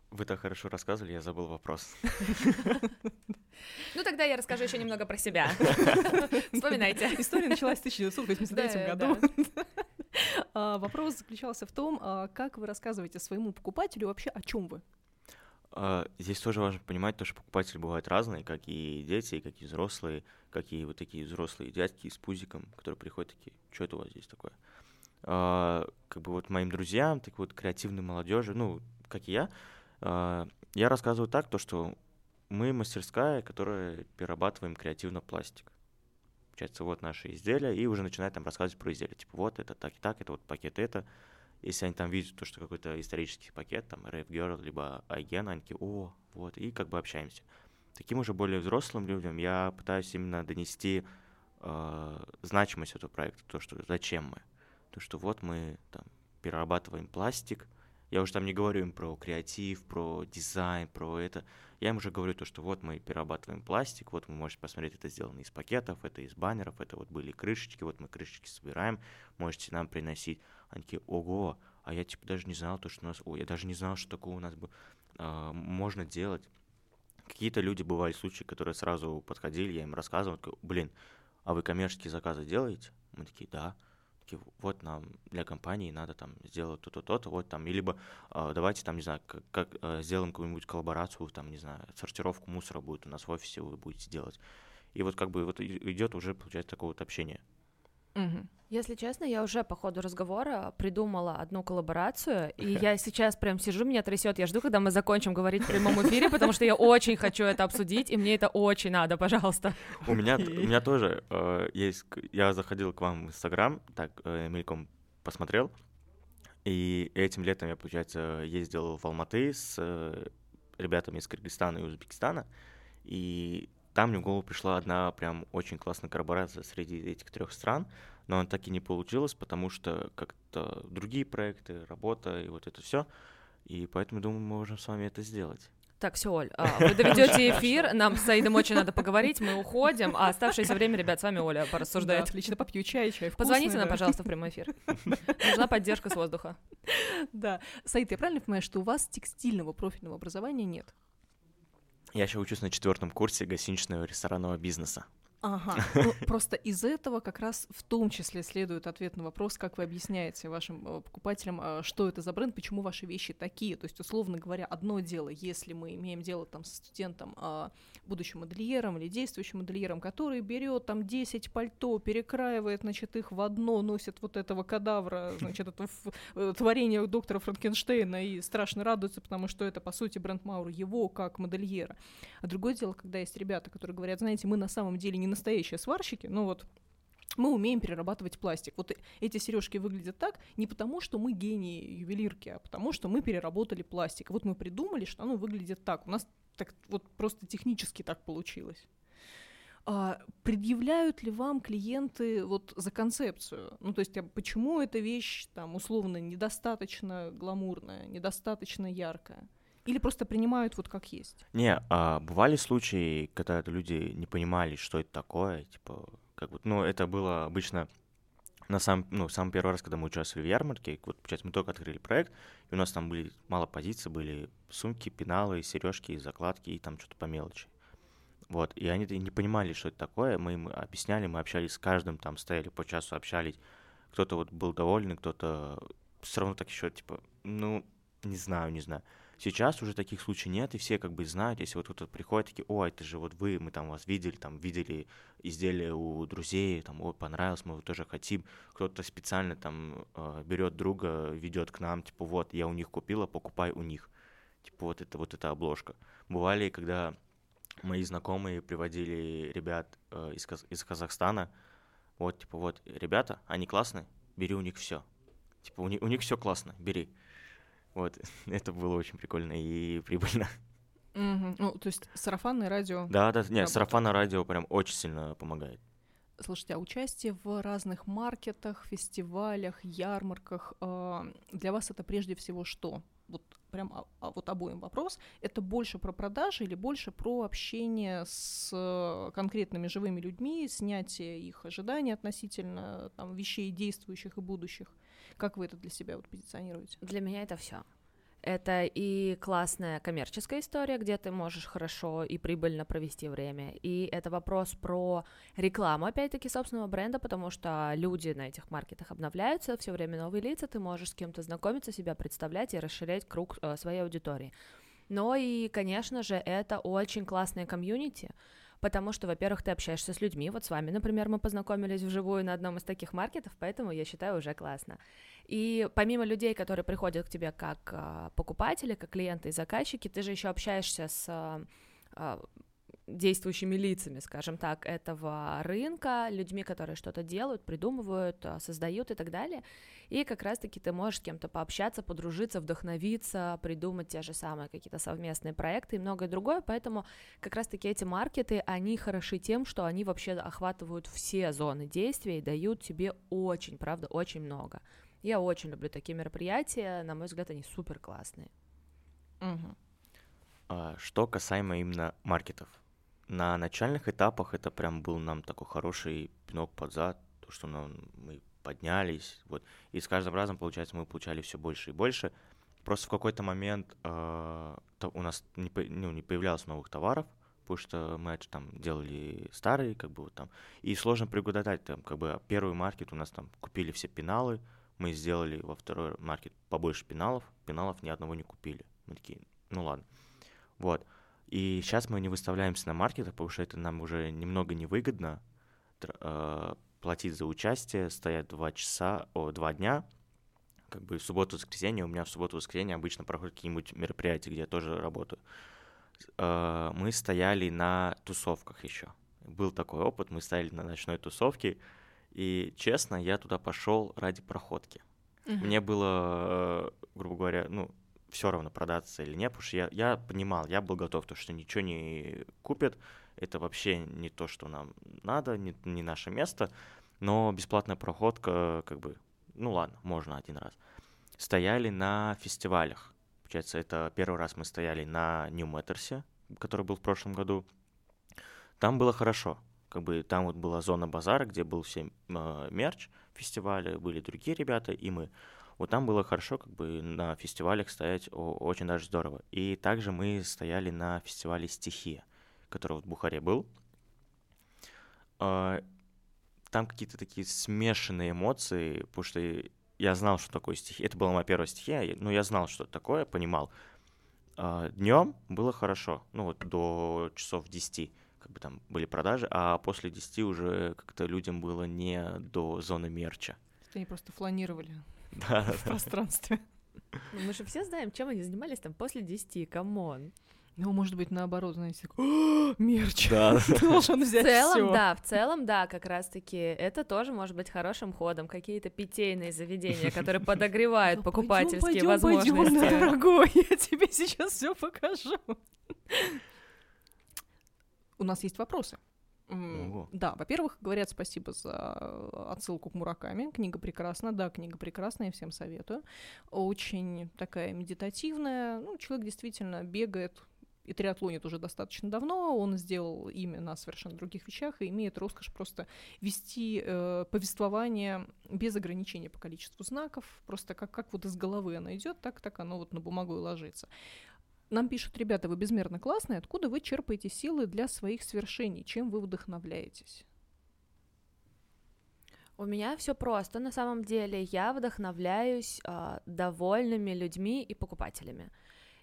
Вы так хорошо рассказывали, я забыл вопрос. Ну, тогда я расскажу еще немного про себя. <laughs> Вспоминайте. История началась в 1983 году. <laughs> А, вопрос заключался в том, а, как вы рассказываете своему покупателю вообще, о чем вы. А, здесь тоже важно понимать то, что покупатели бывают разные, как и дети, как и взрослые, как и вот такие взрослые дядьки с пузиком, которые приходят такие, что это у вас здесь такое? А, как бы вот моим друзьям, так вот креативной молодежи, ну, как и я, а, я рассказываю так, то, что мы мастерская, которая перерабатываем креативно пластик. Получается, вот наши изделия, и уже начинает там рассказывать про изделия. Типа, вот это так и так, это вот пакет это, если они там видят то, что какой-то исторический пакет, там, Rave Girl, либо IGN, они такие, о, вот, и как бы общаемся. Таким уже более взрослым людям я пытаюсь именно донести э, значимость этого проекта, то, что зачем мы. То, что вот мы там перерабатываем пластик, я уже там не говорю им про креатив, про дизайн, про это. Я им уже говорю то, что вот мы перерабатываем пластик, вот вы можете посмотреть, это сделано из пакетов, это из баннеров, это вот были крышечки, вот мы крышечки собираем, можете нам приносить. Они такие, ого, а я типа даже не знал то, что у нас, ой, я даже не знал, что такое у нас бы а, можно делать. Какие-то люди бывали случаи, которые сразу подходили, я им рассказывал, такой, блин, а вы коммерческие заказы делаете? Мы такие, да такие, вот нам для компании надо там сделать то-то, то-то, вот там, и либо э, давайте там, не знаю, как, как э, сделаем какую-нибудь коллаборацию, там, не знаю, сортировку мусора будет у нас в офисе, вы будете делать. И вот как бы вот идет уже, получается, такое вот общение. Угу. Если честно, я уже по ходу разговора придумала одну коллаборацию, и <laughs> я сейчас прям сижу, меня трясет, я жду, когда мы закончим говорить в прямом эфире, потому что я очень хочу это обсудить, и мне это очень надо, пожалуйста. <laughs> У меня, у меня тоже э, есть, я заходил к вам в Инстаграм, так э, мельком посмотрел, и этим летом я, получается, ездил в Алматы с э, ребятами из Кыргызстана и Узбекистана, и там мне в голову пришла одна прям очень классная коллаборация среди этих трех стран — но она так и не получилась, потому что как-то другие проекты, работа и вот это все. И поэтому, думаю, мы можем с вами это сделать. Так, все, Оль, а, вы доведете эфир, нам с Саидом очень надо поговорить, мы уходим, а оставшееся время, ребят, с вами Оля порассуждает. Да, отлично, попью чай, чай вкусный, Позвоните нам, да. пожалуйста, в прямой эфир. Нужна поддержка с воздуха. Да. Саид, я правильно понимаю, что у вас текстильного профильного образования нет? Я еще учусь на четвертом курсе гостиничного ресторанного бизнеса. Ага. <laughs> Ну, просто из этого как раз в том числе следует ответ на вопрос, как вы объясняете вашим э, покупателям, э, что это за бренд, почему ваши вещи такие. То есть, условно говоря, одно дело, если мы имеем дело там с студентом, а, будущим модельером или действующим модельером, который берет там 10 пальто, перекраивает, значит, их в одно, носит вот этого кадавра, значит, это э, творение доктора Франкенштейна и страшно радуется, потому что это, по сути, бренд Маур его как модельера. А другое дело, когда есть ребята, которые говорят, знаете, мы на самом деле не настоящие сварщики, но вот мы умеем перерабатывать пластик. Вот эти сережки выглядят так не потому, что мы гении ювелирки, а потому, что мы переработали пластик. Вот мы придумали, что оно выглядит так. У нас так вот просто технически так получилось. А предъявляют ли вам клиенты вот за концепцию? Ну, то есть, а почему эта вещь там условно недостаточно гламурная, недостаточно яркая? Или просто принимают вот как есть? Не, а бывали случаи, когда люди не понимали, что это такое, типа, как бы, ну, это было обычно на сам, ну, самый первый раз, когда мы участвовали в ярмарке, вот, получается, мы только открыли проект, и у нас там были мало позиций, были сумки, пеналы, сережки, закладки и там что-то по мелочи. Вот, и они не понимали, что это такое, мы им объясняли, мы общались с каждым, там стояли по часу, общались, кто-то вот был доволен, кто-то все равно так еще, типа, ну, не знаю, не знаю. Сейчас уже таких случаев нет, и все как бы знают, если вот кто-то приходит, такие, о, это же вот вы, мы там вас видели, там видели изделия у друзей, там, о, понравилось, мы тоже хотим. Кто-то специально там э, берет друга, ведет к нам, типа, вот, я у них купила, покупай у них. Типа, вот это вот эта обложка. Бывали, когда мои знакомые приводили ребят э, из, Каз- из Казахстана, вот, типа, вот, ребята, они классные, бери у них все. Типа, у, них у них все классно, бери. Вот, <laughs> это было очень прикольно и прибыльно. Мгм. Ну, то есть сарафанное радио. Да, да, нет, сарафанное радио прям очень сильно помогает. Слушайте, а участие в разных маркетах, фестивалях, ярмарках, а, для вас это прежде всего что? Вот прям а- а вот обоим вопрос. Это больше про продажи или больше про общение с э, конкретными живыми людьми, снятие их ожиданий относительно там, вещей действующих и будущих? Как вы это для себя вот позиционируете? Для меня это все. Это и классная коммерческая история, где ты можешь хорошо и прибыльно провести время. И это вопрос про рекламу, опять-таки, собственного бренда, потому что люди на этих маркетах обновляются, все время новые лица, ты можешь с кем-то знакомиться, себя представлять и расширять круг э, своей аудитории. Но и, конечно же, это очень классная комьюнити, потому что, во-первых, ты общаешься с людьми, вот с вами, например, мы познакомились вживую на одном из таких маркетов, поэтому я считаю уже классно. И помимо людей, которые приходят к тебе как а, покупатели, как клиенты и заказчики, ты же еще общаешься с а, а, действующими лицами, скажем так, этого рынка, людьми, которые что-то делают, придумывают, создают и так далее. И как раз-таки ты можешь с кем-то пообщаться, подружиться, вдохновиться, придумать те же самые какие-то совместные проекты и многое другое. Поэтому как раз-таки эти маркеты, они хороши тем, что они вообще охватывают все зоны действия и дают тебе очень, правда, очень много. Я очень люблю такие мероприятия, на мой взгляд, они супер классные. Мгм. А, Что касаемо именно маркетов. На начальных этапах это прям был нам такой хороший пинок под зад, то, что нам, мы поднялись, вот. И с каждым разом, получается, мы получали все больше и больше. Просто в какой-то момент а, то у нас не, ну, не появлялось новых товаров, потому что мы это там делали старые, как бы вот там. И сложно предугадать, там, как бы первый маркет у нас там купили все пеналы, мы сделали во второй маркет побольше пеналов, пеналов ни одного не купили. Мы такие, ну ладно. Вот. И сейчас мы не выставляемся на маркетах, потому что это нам уже немного невыгодно э, платить за участие, стоять два часа, о, два дня, как бы в субботу-воскресенье, у меня в субботу-воскресенье обычно проходят какие-нибудь мероприятия, где я тоже работаю. Э, мы стояли на тусовках еще. Был такой опыт, мы стояли на ночной тусовке, и честно, я туда пошел ради проходки. Мгм. Мне было, э, грубо говоря, ну, все равно продаться или нет, потому что я, я понимал, я был готов, то, что ничего не купят, это вообще не то, что нам надо, не, не наше место, но бесплатная проходка, как бы, ну ладно, можно один раз. Стояли на фестивалях. Получается, это первый раз мы стояли на New Matterсе, который был в прошлом году. Там было хорошо. Как бы там вот была зона базара, где был все э, мерч фестиваля, были другие ребята, и мы. Вот там было хорошо, как бы на фестивалях стоять о, очень даже здорово. И также мы стояли на фестивале «Стихия», который вот в Бухаре был. Э, там какие-то такие смешанные эмоции, потому что я знал, что такое стихия. Это была моя первая стихия, но я знал, что это такое, понимал. А, Днем было хорошо, ну вот до часов 10 как бы там были продажи, а после 10 уже как-то людям было не до зоны мерча. Они просто фланировали <laughs> Да, в пространстве. Ну, мы же все знаем, чем они занимались там после 10, come on. Ну, может быть, наоборот, знаете, так, «О, мерч, Да. <laughs> должен В взять целом, всё». да, в целом, да, как раз-таки это тоже может быть хорошим ходом. Какие-то питейные заведения, которые подогревают <laughs> Ну, покупательские возможности. дорогой, я тебе сейчас все покажу. У нас есть вопросы. Ого. Да, во-первых, говорят спасибо за отсылку к Мураками. Книга прекрасна, да, книга прекрасная, я всем советую. Очень такая медитативная. Ну, человек действительно бегает и триатлонит уже достаточно давно, он сделал имя на совершенно других вещах и имеет роскошь просто вести э, повествование без ограничения по количеству знаков, просто как, как вот из головы оно идет, так, так оно вот на бумагу и ложится. Нам пишут, ребята, вы безмерно классные, откуда вы черпаете силы для своих свершений, чем вы вдохновляетесь? У меня все просто. На самом деле я вдохновляюсь а, довольными людьми и покупателями.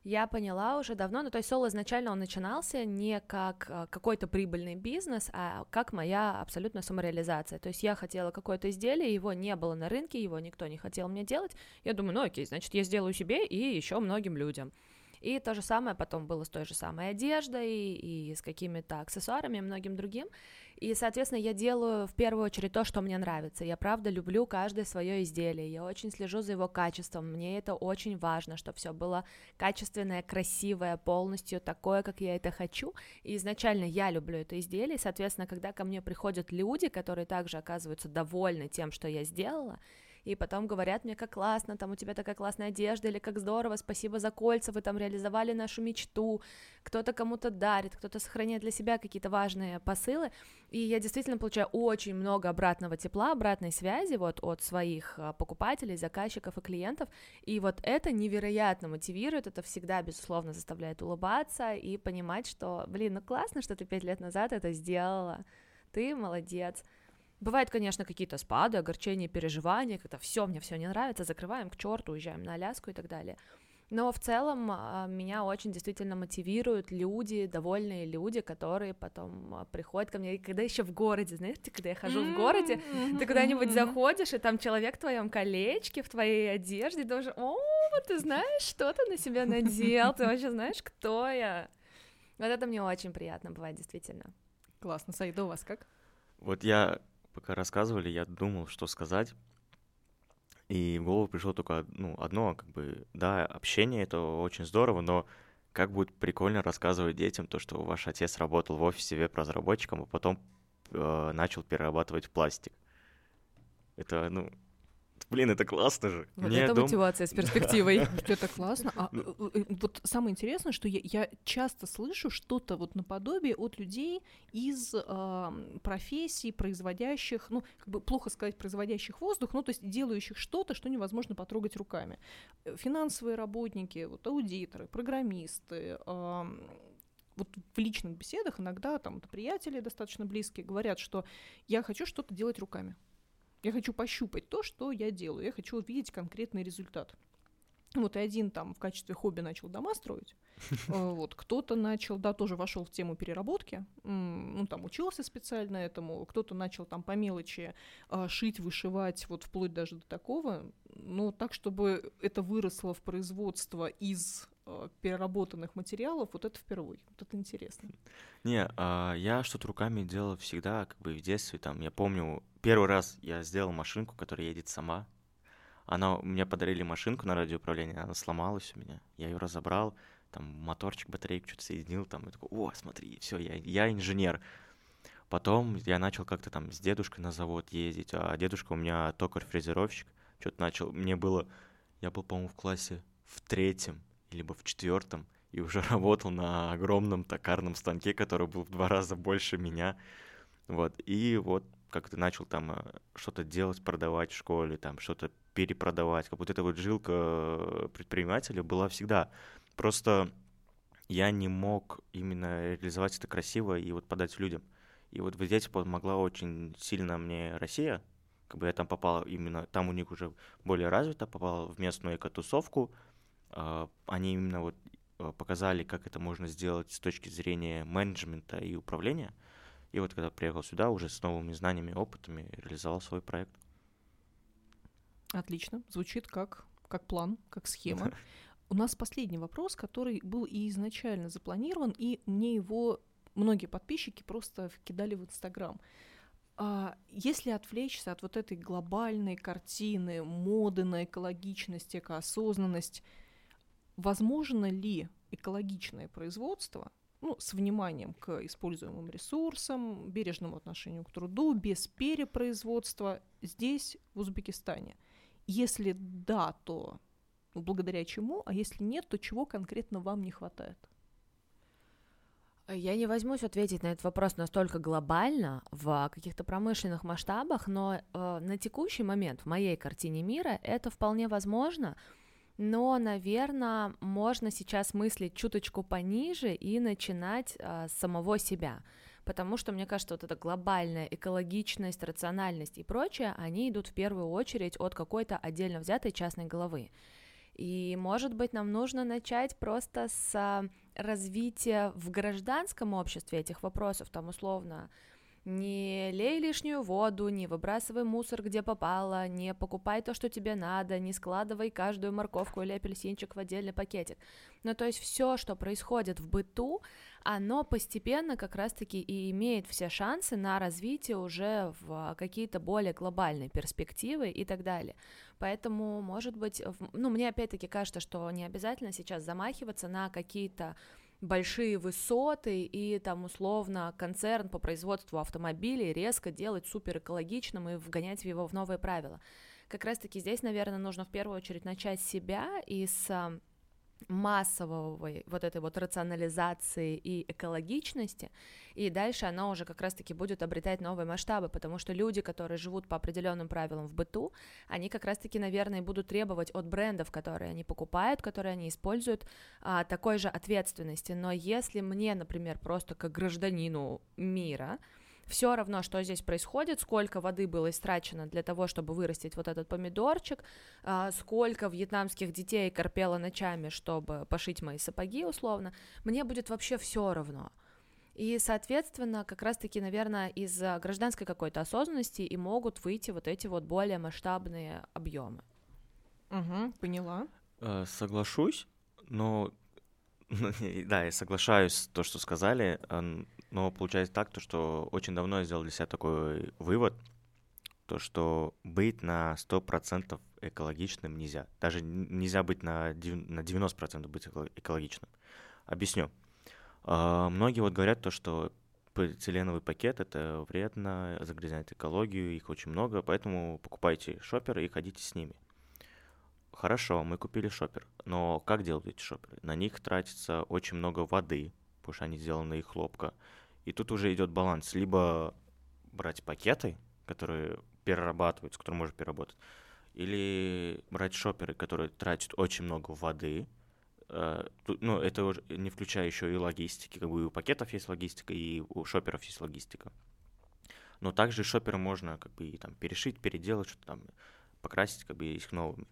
Я поняла уже давно, ну то есть соло изначально он начинался не как а, какой-то прибыльный бизнес, а как моя абсолютно самореализация. То есть я хотела какое-то изделие, его не было на рынке, его никто не хотел мне делать. Я думаю, ну окей, значит я сделаю себе и еще многим людям. И то же самое потом было с той же самой одеждой и с какими-то аксессуарами и многим другим. И, соответственно, я делаю в первую очередь то, что мне нравится. Я правда люблю каждое свое изделие. Я очень слежу за его качеством. Мне это очень важно, чтобы все было качественное, красивое, полностью такое, как я это хочу. И изначально я люблю это изделие. И, соответственно, когда ко мне приходят люди, которые также оказываются довольны тем, что я сделала, и потом говорят мне, как классно, там у тебя такая классная одежда, или как здорово, спасибо за кольца, вы там реализовали нашу мечту, кто-то кому-то дарит, кто-то сохраняет для себя какие-то важные посылы, и я действительно получаю очень много обратного тепла, обратной связи вот от своих а, покупателей, заказчиков и клиентов, и вот это невероятно мотивирует, это всегда, безусловно, заставляет улыбаться и понимать, что, блин, ну классно, что ты пять лет назад это сделала, ты молодец. Бывают, конечно, какие-то спады, огорчения, переживания, когда все, мне все не нравится, закрываем к черту, уезжаем на Аляску и так далее. Но в целом а, меня очень действительно мотивируют люди, довольные люди, которые потом а, приходят ко мне, и когда еще в городе, знаете, когда я хожу в городе, ты куда-нибудь заходишь, и там человек в твоем колечке, в твоей одежде, должен, о, ты знаешь, что ты на себя надел, ты вообще знаешь, кто я. Вот это мне очень приятно бывает, действительно. Классно. Саида, у вас как? Вот я, пока рассказывали, я думал, что сказать. И в голову пришло только ну, одно, как бы, да, общение это очень здорово, но как будет прикольно рассказывать детям то, что ваш отец работал в офисе веб-разработчиком, а потом э, начал перерабатывать пластик. Это, ну, блин, это классно же. Вот Мне это дом- мотивация с <laughs> перспективой. <laughs> Это классно. А э, э, вот самое интересное, что я, часто слышу что-то вот наподобие от людей из ам, профессий, производящих, ну, как бы плохо сказать, производящих воздух, ну, то есть делающих что-то, что невозможно потрогать руками. Э, Финансовые работники, вот аудиторы, программисты, ам, вот в личных беседах иногда там приятели достаточно близкие говорят, что я хочу что-то делать руками. Я хочу пощупать то, что я делаю. Я хочу увидеть конкретный результат. Вот и один там в качестве хобби начал дома строить. <laughs> Э, Вот кто-то начал, да, тоже вошел в тему переработки, ну там учился специально этому, кто-то начал там по мелочи а, шить, вышивать, вот вплоть даже до такого, но так, чтобы это выросло в производство из э, переработанных материалов, вот это впервые, вот это интересно. Не, а, я что-то руками делал всегда, как бы в детстве, там, я помню, первый раз я сделал машинку, которая едет сама. Она, мне подарили машинку на радиоуправление, она сломалась у меня, я ее разобрал, там, моторчик, батарейку что-то соединил, там, и такой, о, смотри, все, я, я инженер. Потом я начал как-то там с дедушкой на завод ездить, а дедушка у меня токарь-фрезеровщик, что-то начал, мне было, я был, по-моему, в классе в третьем, либо в четвертом, и уже <laughs> работал на огромном токарном станке, который был в два раза больше меня. Вот, и вот как ты начал там э, что-то делать, продавать в школе, там что-то перепродавать, как вот эта вот жилка э, предпринимателя была всегда. Просто я не мог именно реализовать это красиво и вот подать людям. И вот здесь помогла очень сильно мне Россия, как бы я там попал именно, там у них уже более развито, попал в местную экотусовку, а, они именно вот э, показали, как это можно сделать с точки зрения менеджмента и управления. И вот когда приехал сюда, уже с новыми знаниями и опытами реализовал свой проект. Отлично. Звучит как, как план, как схема. У нас последний вопрос, который был и изначально запланирован, и мне его многие подписчики просто кидали в Инстаграм. А если отвлечься от вот этой глобальной картины, моды на экологичность, экоосознанность, возможно ли экологичное производство ну, с вниманием к используемым ресурсам, бережному отношению к труду, без перепроизводства здесь, в Узбекистане? Если да, то благодаря чему, а если нет, то чего конкретно вам не хватает? Я не возьмусь ответить на этот вопрос настолько глобально в каких-то промышленных масштабах, но э, на текущий момент в моей картине мира это вполне возможно, но, наверное, можно сейчас мыслить чуточку пониже и начинать э, самого себя, потому что, мне кажется, вот эта глобальная экологичность, рациональность и прочее, они идут в первую очередь от какой-то отдельно взятой частной головы. И, может быть, нам нужно начать просто с а, развития в гражданском обществе этих вопросов, там условно, не лей лишнюю воду, не выбрасывай мусор, где попало, не покупай то, что тебе надо, не складывай каждую морковку или апельсинчик в отдельный пакетик. Ну, то есть все, что происходит в быту, оно постепенно как раз-таки и имеет все шансы на развитие уже в какие-то более глобальные перспективы и так далее. Поэтому, может быть, ну, мне опять-таки кажется, что не обязательно сейчас замахиваться на какие-то большие высоты и там условно концерн по производству автомобилей резко делать супер экологичным и вгонять его в новые правила. Как раз-таки здесь, наверное, нужно в первую очередь начать себя и с массового вот этой вот рационализации и экологичности, и дальше она уже как раз-таки будет обретать новые масштабы, потому что люди, которые живут по определенным правилам в быту, они как раз-таки, наверное, будут требовать от брендов, которые они покупают, которые они используют, а, такой же ответственности. Но если мне, например, просто как гражданину мира, все равно, что здесь происходит, сколько воды было истрачено для того, чтобы вырастить вот этот помидорчик, а, сколько вьетнамских детей корпело ночами, чтобы пошить мои сапоги, условно, мне будет вообще все равно. И, соответственно, как раз-таки, наверное, из гражданской какой-то осознанности и могут выйти вот эти вот более масштабные объемы. Угу, поняла. Э, соглашусь, но <laughs> да, я соглашаюсь с то, что сказали. Но получается так, то, что очень давно я сделал для себя такой вывод, то, что быть на 100% экологичным нельзя. Даже нельзя быть на 90% быть экологичным. Объясню. А, многие вот говорят то, что полиэтиленовый пакет это вредно, загрязняет экологию, их очень много, поэтому покупайте шоперы и ходите с ними. Хорошо, мы купили шопер, но как делают эти шоперы? На них тратится очень много воды, потому что они сделаны из хлопка. И тут уже идет баланс. Либо брать пакеты, которые перерабатывают, с которыми можно переработать, или брать шоперы, которые тратят очень много воды. Э, ну, это уже не включая еще и логистики. Как бы и у пакетов есть логистика, и у шоперов есть логистика. Но также шоперы можно как бы и там перешить, переделать, что-то там покрасить как бы их новыми.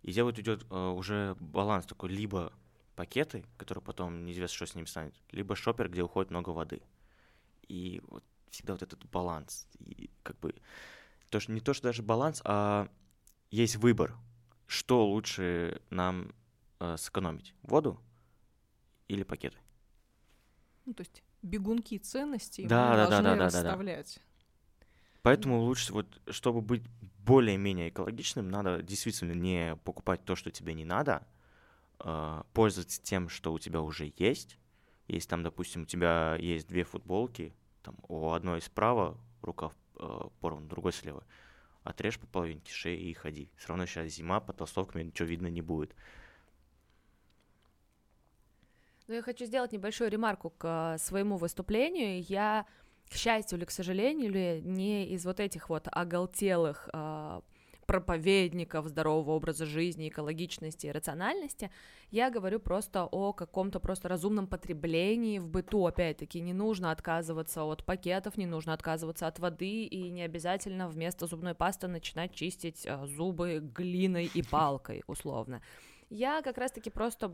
И здесь вот идет э, уже баланс такой, либо пакеты, которые потом неизвестно, что с ними станет, либо шопер, где уходит много воды. И вот всегда вот этот баланс. И как бы то, что, не то, что даже баланс, а есть выбор, что лучше нам э, сэкономить, воду или пакеты. Ну, то есть бегунки ценностей да, мы да, должны да, да, расставлять. Да, да. Поэтому лучше, вот, чтобы быть более-менее экологичным, надо действительно не покупать то, что тебе не надо, э, пользоваться тем, что у тебя уже есть. Если там, допустим, у тебя есть две футболки, там у одной справа рукав э, порван, другой слева, отрежь по половинке шеи и ходи. Все равно сейчас зима, под толстовками ничего видно не будет. Ну, я хочу сделать небольшую ремарку к своему выступлению. Я, к счастью или к сожалению, не из вот этих вот оголтелых э, проповедников здорового образа жизни, экологичности и рациональности, я говорю просто о каком-то просто разумном потреблении в быту, опять-таки, не нужно отказываться от пакетов, не нужно отказываться от воды, и не обязательно вместо зубной пасты начинать чистить э, зубы глиной и палкой, условно. Я как раз-таки просто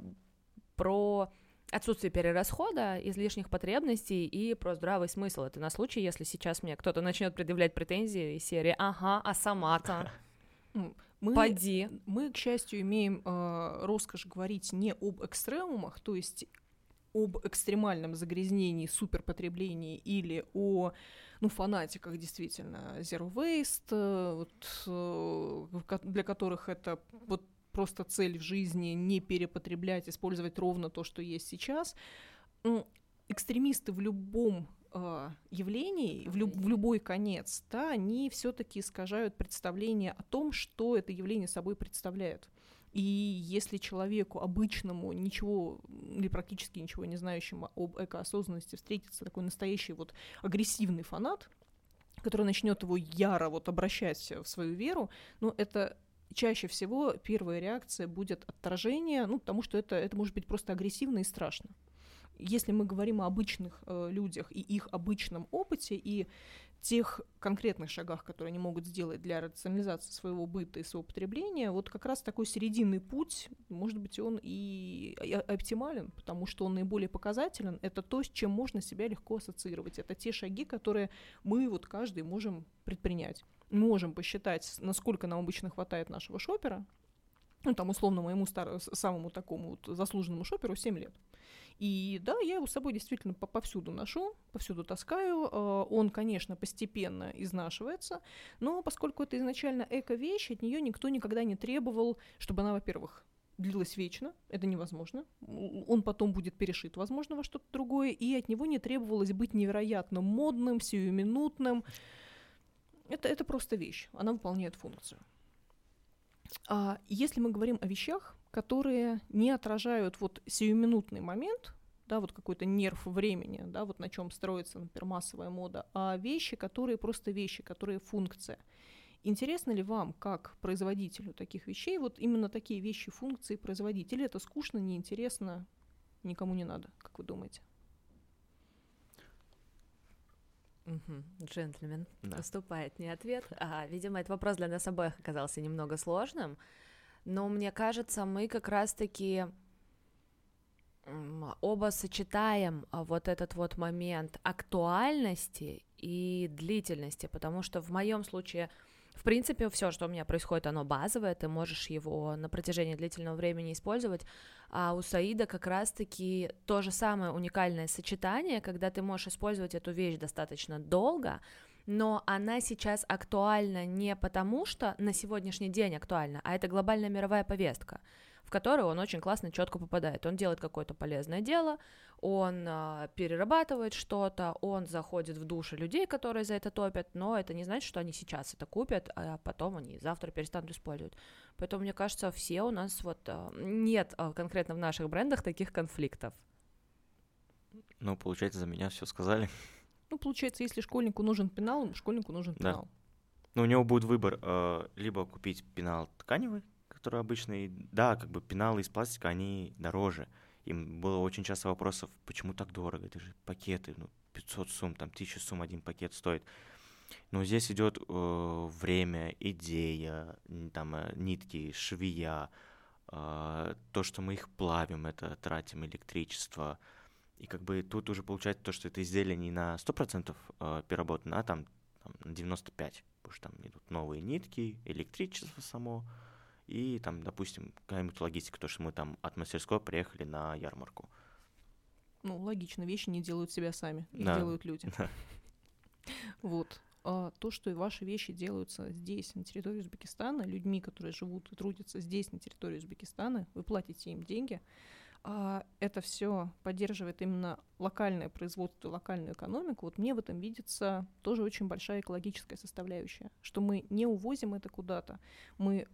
про отсутствие перерасхода, излишних потребностей и про здравый смысл. Это на случай, если сейчас мне кто-то начнет предъявлять претензии из серии «Ага, а сама-то?» Мы, Поди. Мы, к счастью, имеем э, роскошь говорить не об экстремумах, то есть об экстремальном загрязнении, суперпотреблении или о ну, фанатиках действительно Zero Waste, э, вот, э, для которых это вот просто цель в жизни не перепотреблять, использовать ровно то, что есть сейчас. Экстремисты в любом э, явлений в, люб, в любой конец, да, они все-таки искажают представление о том, что это явление собой представляет. И если человеку обычному, ничего или практически ничего не знающему об экоосознанности встретится такой настоящий вот агрессивный фанат, который начнет его яро вот обращать в свою веру, ну, это чаще всего первая реакция будет отторжение, ну, потому что это, это может быть просто агрессивно и страшно если мы говорим о обычных э, людях и их обычном опыте и тех конкретных шагах, которые они могут сделать для рационализации своего быта и своего потребления, вот как раз такой серединный путь, может быть, он и оптимален, потому что он наиболее показателен. Это то, с чем можно себя легко ассоциировать. Это те шаги, которые мы вот каждый можем предпринять. можем посчитать, насколько нам обычно хватает нашего шопера, ну, там, условно, моему старому, самому такому вот заслуженному шоперу 7 лет. И да, я его с собой действительно повсюду ношу, повсюду таскаю. Э, он, конечно, постепенно изнашивается, но поскольку это изначально эко-вещь, от нее никто никогда не требовал, чтобы она, во-первых, длилась вечно, это невозможно. Он потом будет перешит, возможно, во что-то другое, и от него не требовалось быть невероятно модным, сиюминутным. Это, это просто вещь, она выполняет функцию. А если мы говорим о вещах, которые не отражают вот сиюминутный момент, да, вот какой-то нерв времени, да, вот на чем строится, например, массовая мода, а вещи, которые просто вещи, которые функция. Интересно ли вам, как производителю таких вещей, вот именно такие вещи, функции производить? Или это скучно, неинтересно, никому не надо, как вы думаете? Угу. Джентльмен да. уступает не ответ. А, видимо, этот вопрос для нас обоих оказался немного сложным но мне кажется, мы как раз-таки оба сочетаем а, вот этот вот момент актуальности и длительности, потому что в моем случае, в принципе, все, что у меня происходит, оно базовое, ты можешь его на протяжении длительного времени использовать, а у Саида как раз-таки то же самое уникальное сочетание, когда ты можешь использовать эту вещь достаточно долго, но она сейчас актуальна не потому, что на сегодняшний день актуальна, а это глобальная мировая повестка, в которую он очень классно, четко попадает. Он делает какое-то полезное дело, он э, перерабатывает что-то, он заходит в души людей, которые за это топят, но это не значит, что они сейчас это купят, а потом они завтра перестанут использовать. Поэтому, мне кажется, все у нас вот э, нет э, конкретно в наших брендах таких конфликтов. Ну, получается, за меня все сказали. Ну, получается, если школьнику нужен пенал, школьнику нужен пенал. Да. Ну, у него будет выбор э, либо купить пенал тканевый, который обычный. Да, как бы пеналы из пластика, они дороже. Им было очень часто вопросов, почему так дорого? Это же пакеты, ну, 500 сумм, там, 1000 сумм один пакет стоит. Но здесь идет э, время, идея, там, э, нитки, швея, э, то, что мы их плавим, это тратим электричество, и как бы тут уже получается то, что это изделие не на 100% э, переработано, а там, там на 95%, потому что там идут новые нитки, электричество само, и там, допустим, какая-нибудь логистика, то, что мы там от мастерской приехали на ярмарку. Ну, логично, вещи не делают себя сами, их да. делают люди. <laughs> Да. Вот. А то, что ваши вещи делаются здесь, на территории Узбекистана, людьми, которые живут и трудятся здесь, на территории Узбекистана, вы платите им деньги, а это все поддерживает именно локальное производство, локальную экономику, вот мне в этом видится тоже очень большая экологическая составляющая, что мы не увозим это куда-то, мы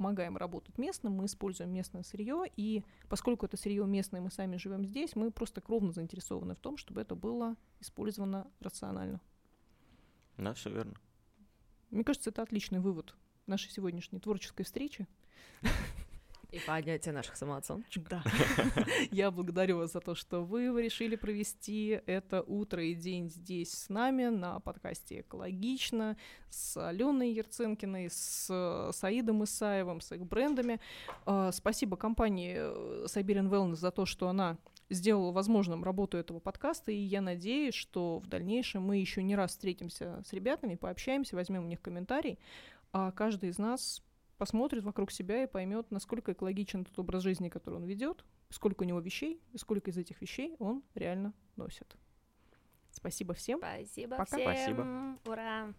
помогаем работать местным, мы используем местное сырье, и поскольку это сырье местное, мы сами живем здесь, мы просто кровно заинтересованы в том, чтобы это было использовано рационально. Да, все верно. Мне кажется, это отличный вывод нашей сегодняшней творческой встречи. И поднятие наших самооценочек. Да. <laughs> Я благодарю вас за то, что вы решили провести это утро и день здесь с нами на подкасте «Экологично» с Аленой Ерценкиной, с Саидом Исаевым, с их брендами. А, спасибо компании э, Siberian Wellness за то, что она сделала возможным работу этого подкаста, и я надеюсь, что в дальнейшем мы еще не раз встретимся с ребятами, пообщаемся, возьмем у них комментарий, а каждый из нас посмотрит вокруг себя и поймет, насколько экологичен тот образ жизни, который он ведет, сколько у него вещей, и сколько из этих вещей он реально носит. Спасибо всем. Спасибо Пока. всем. Спасибо. Ура.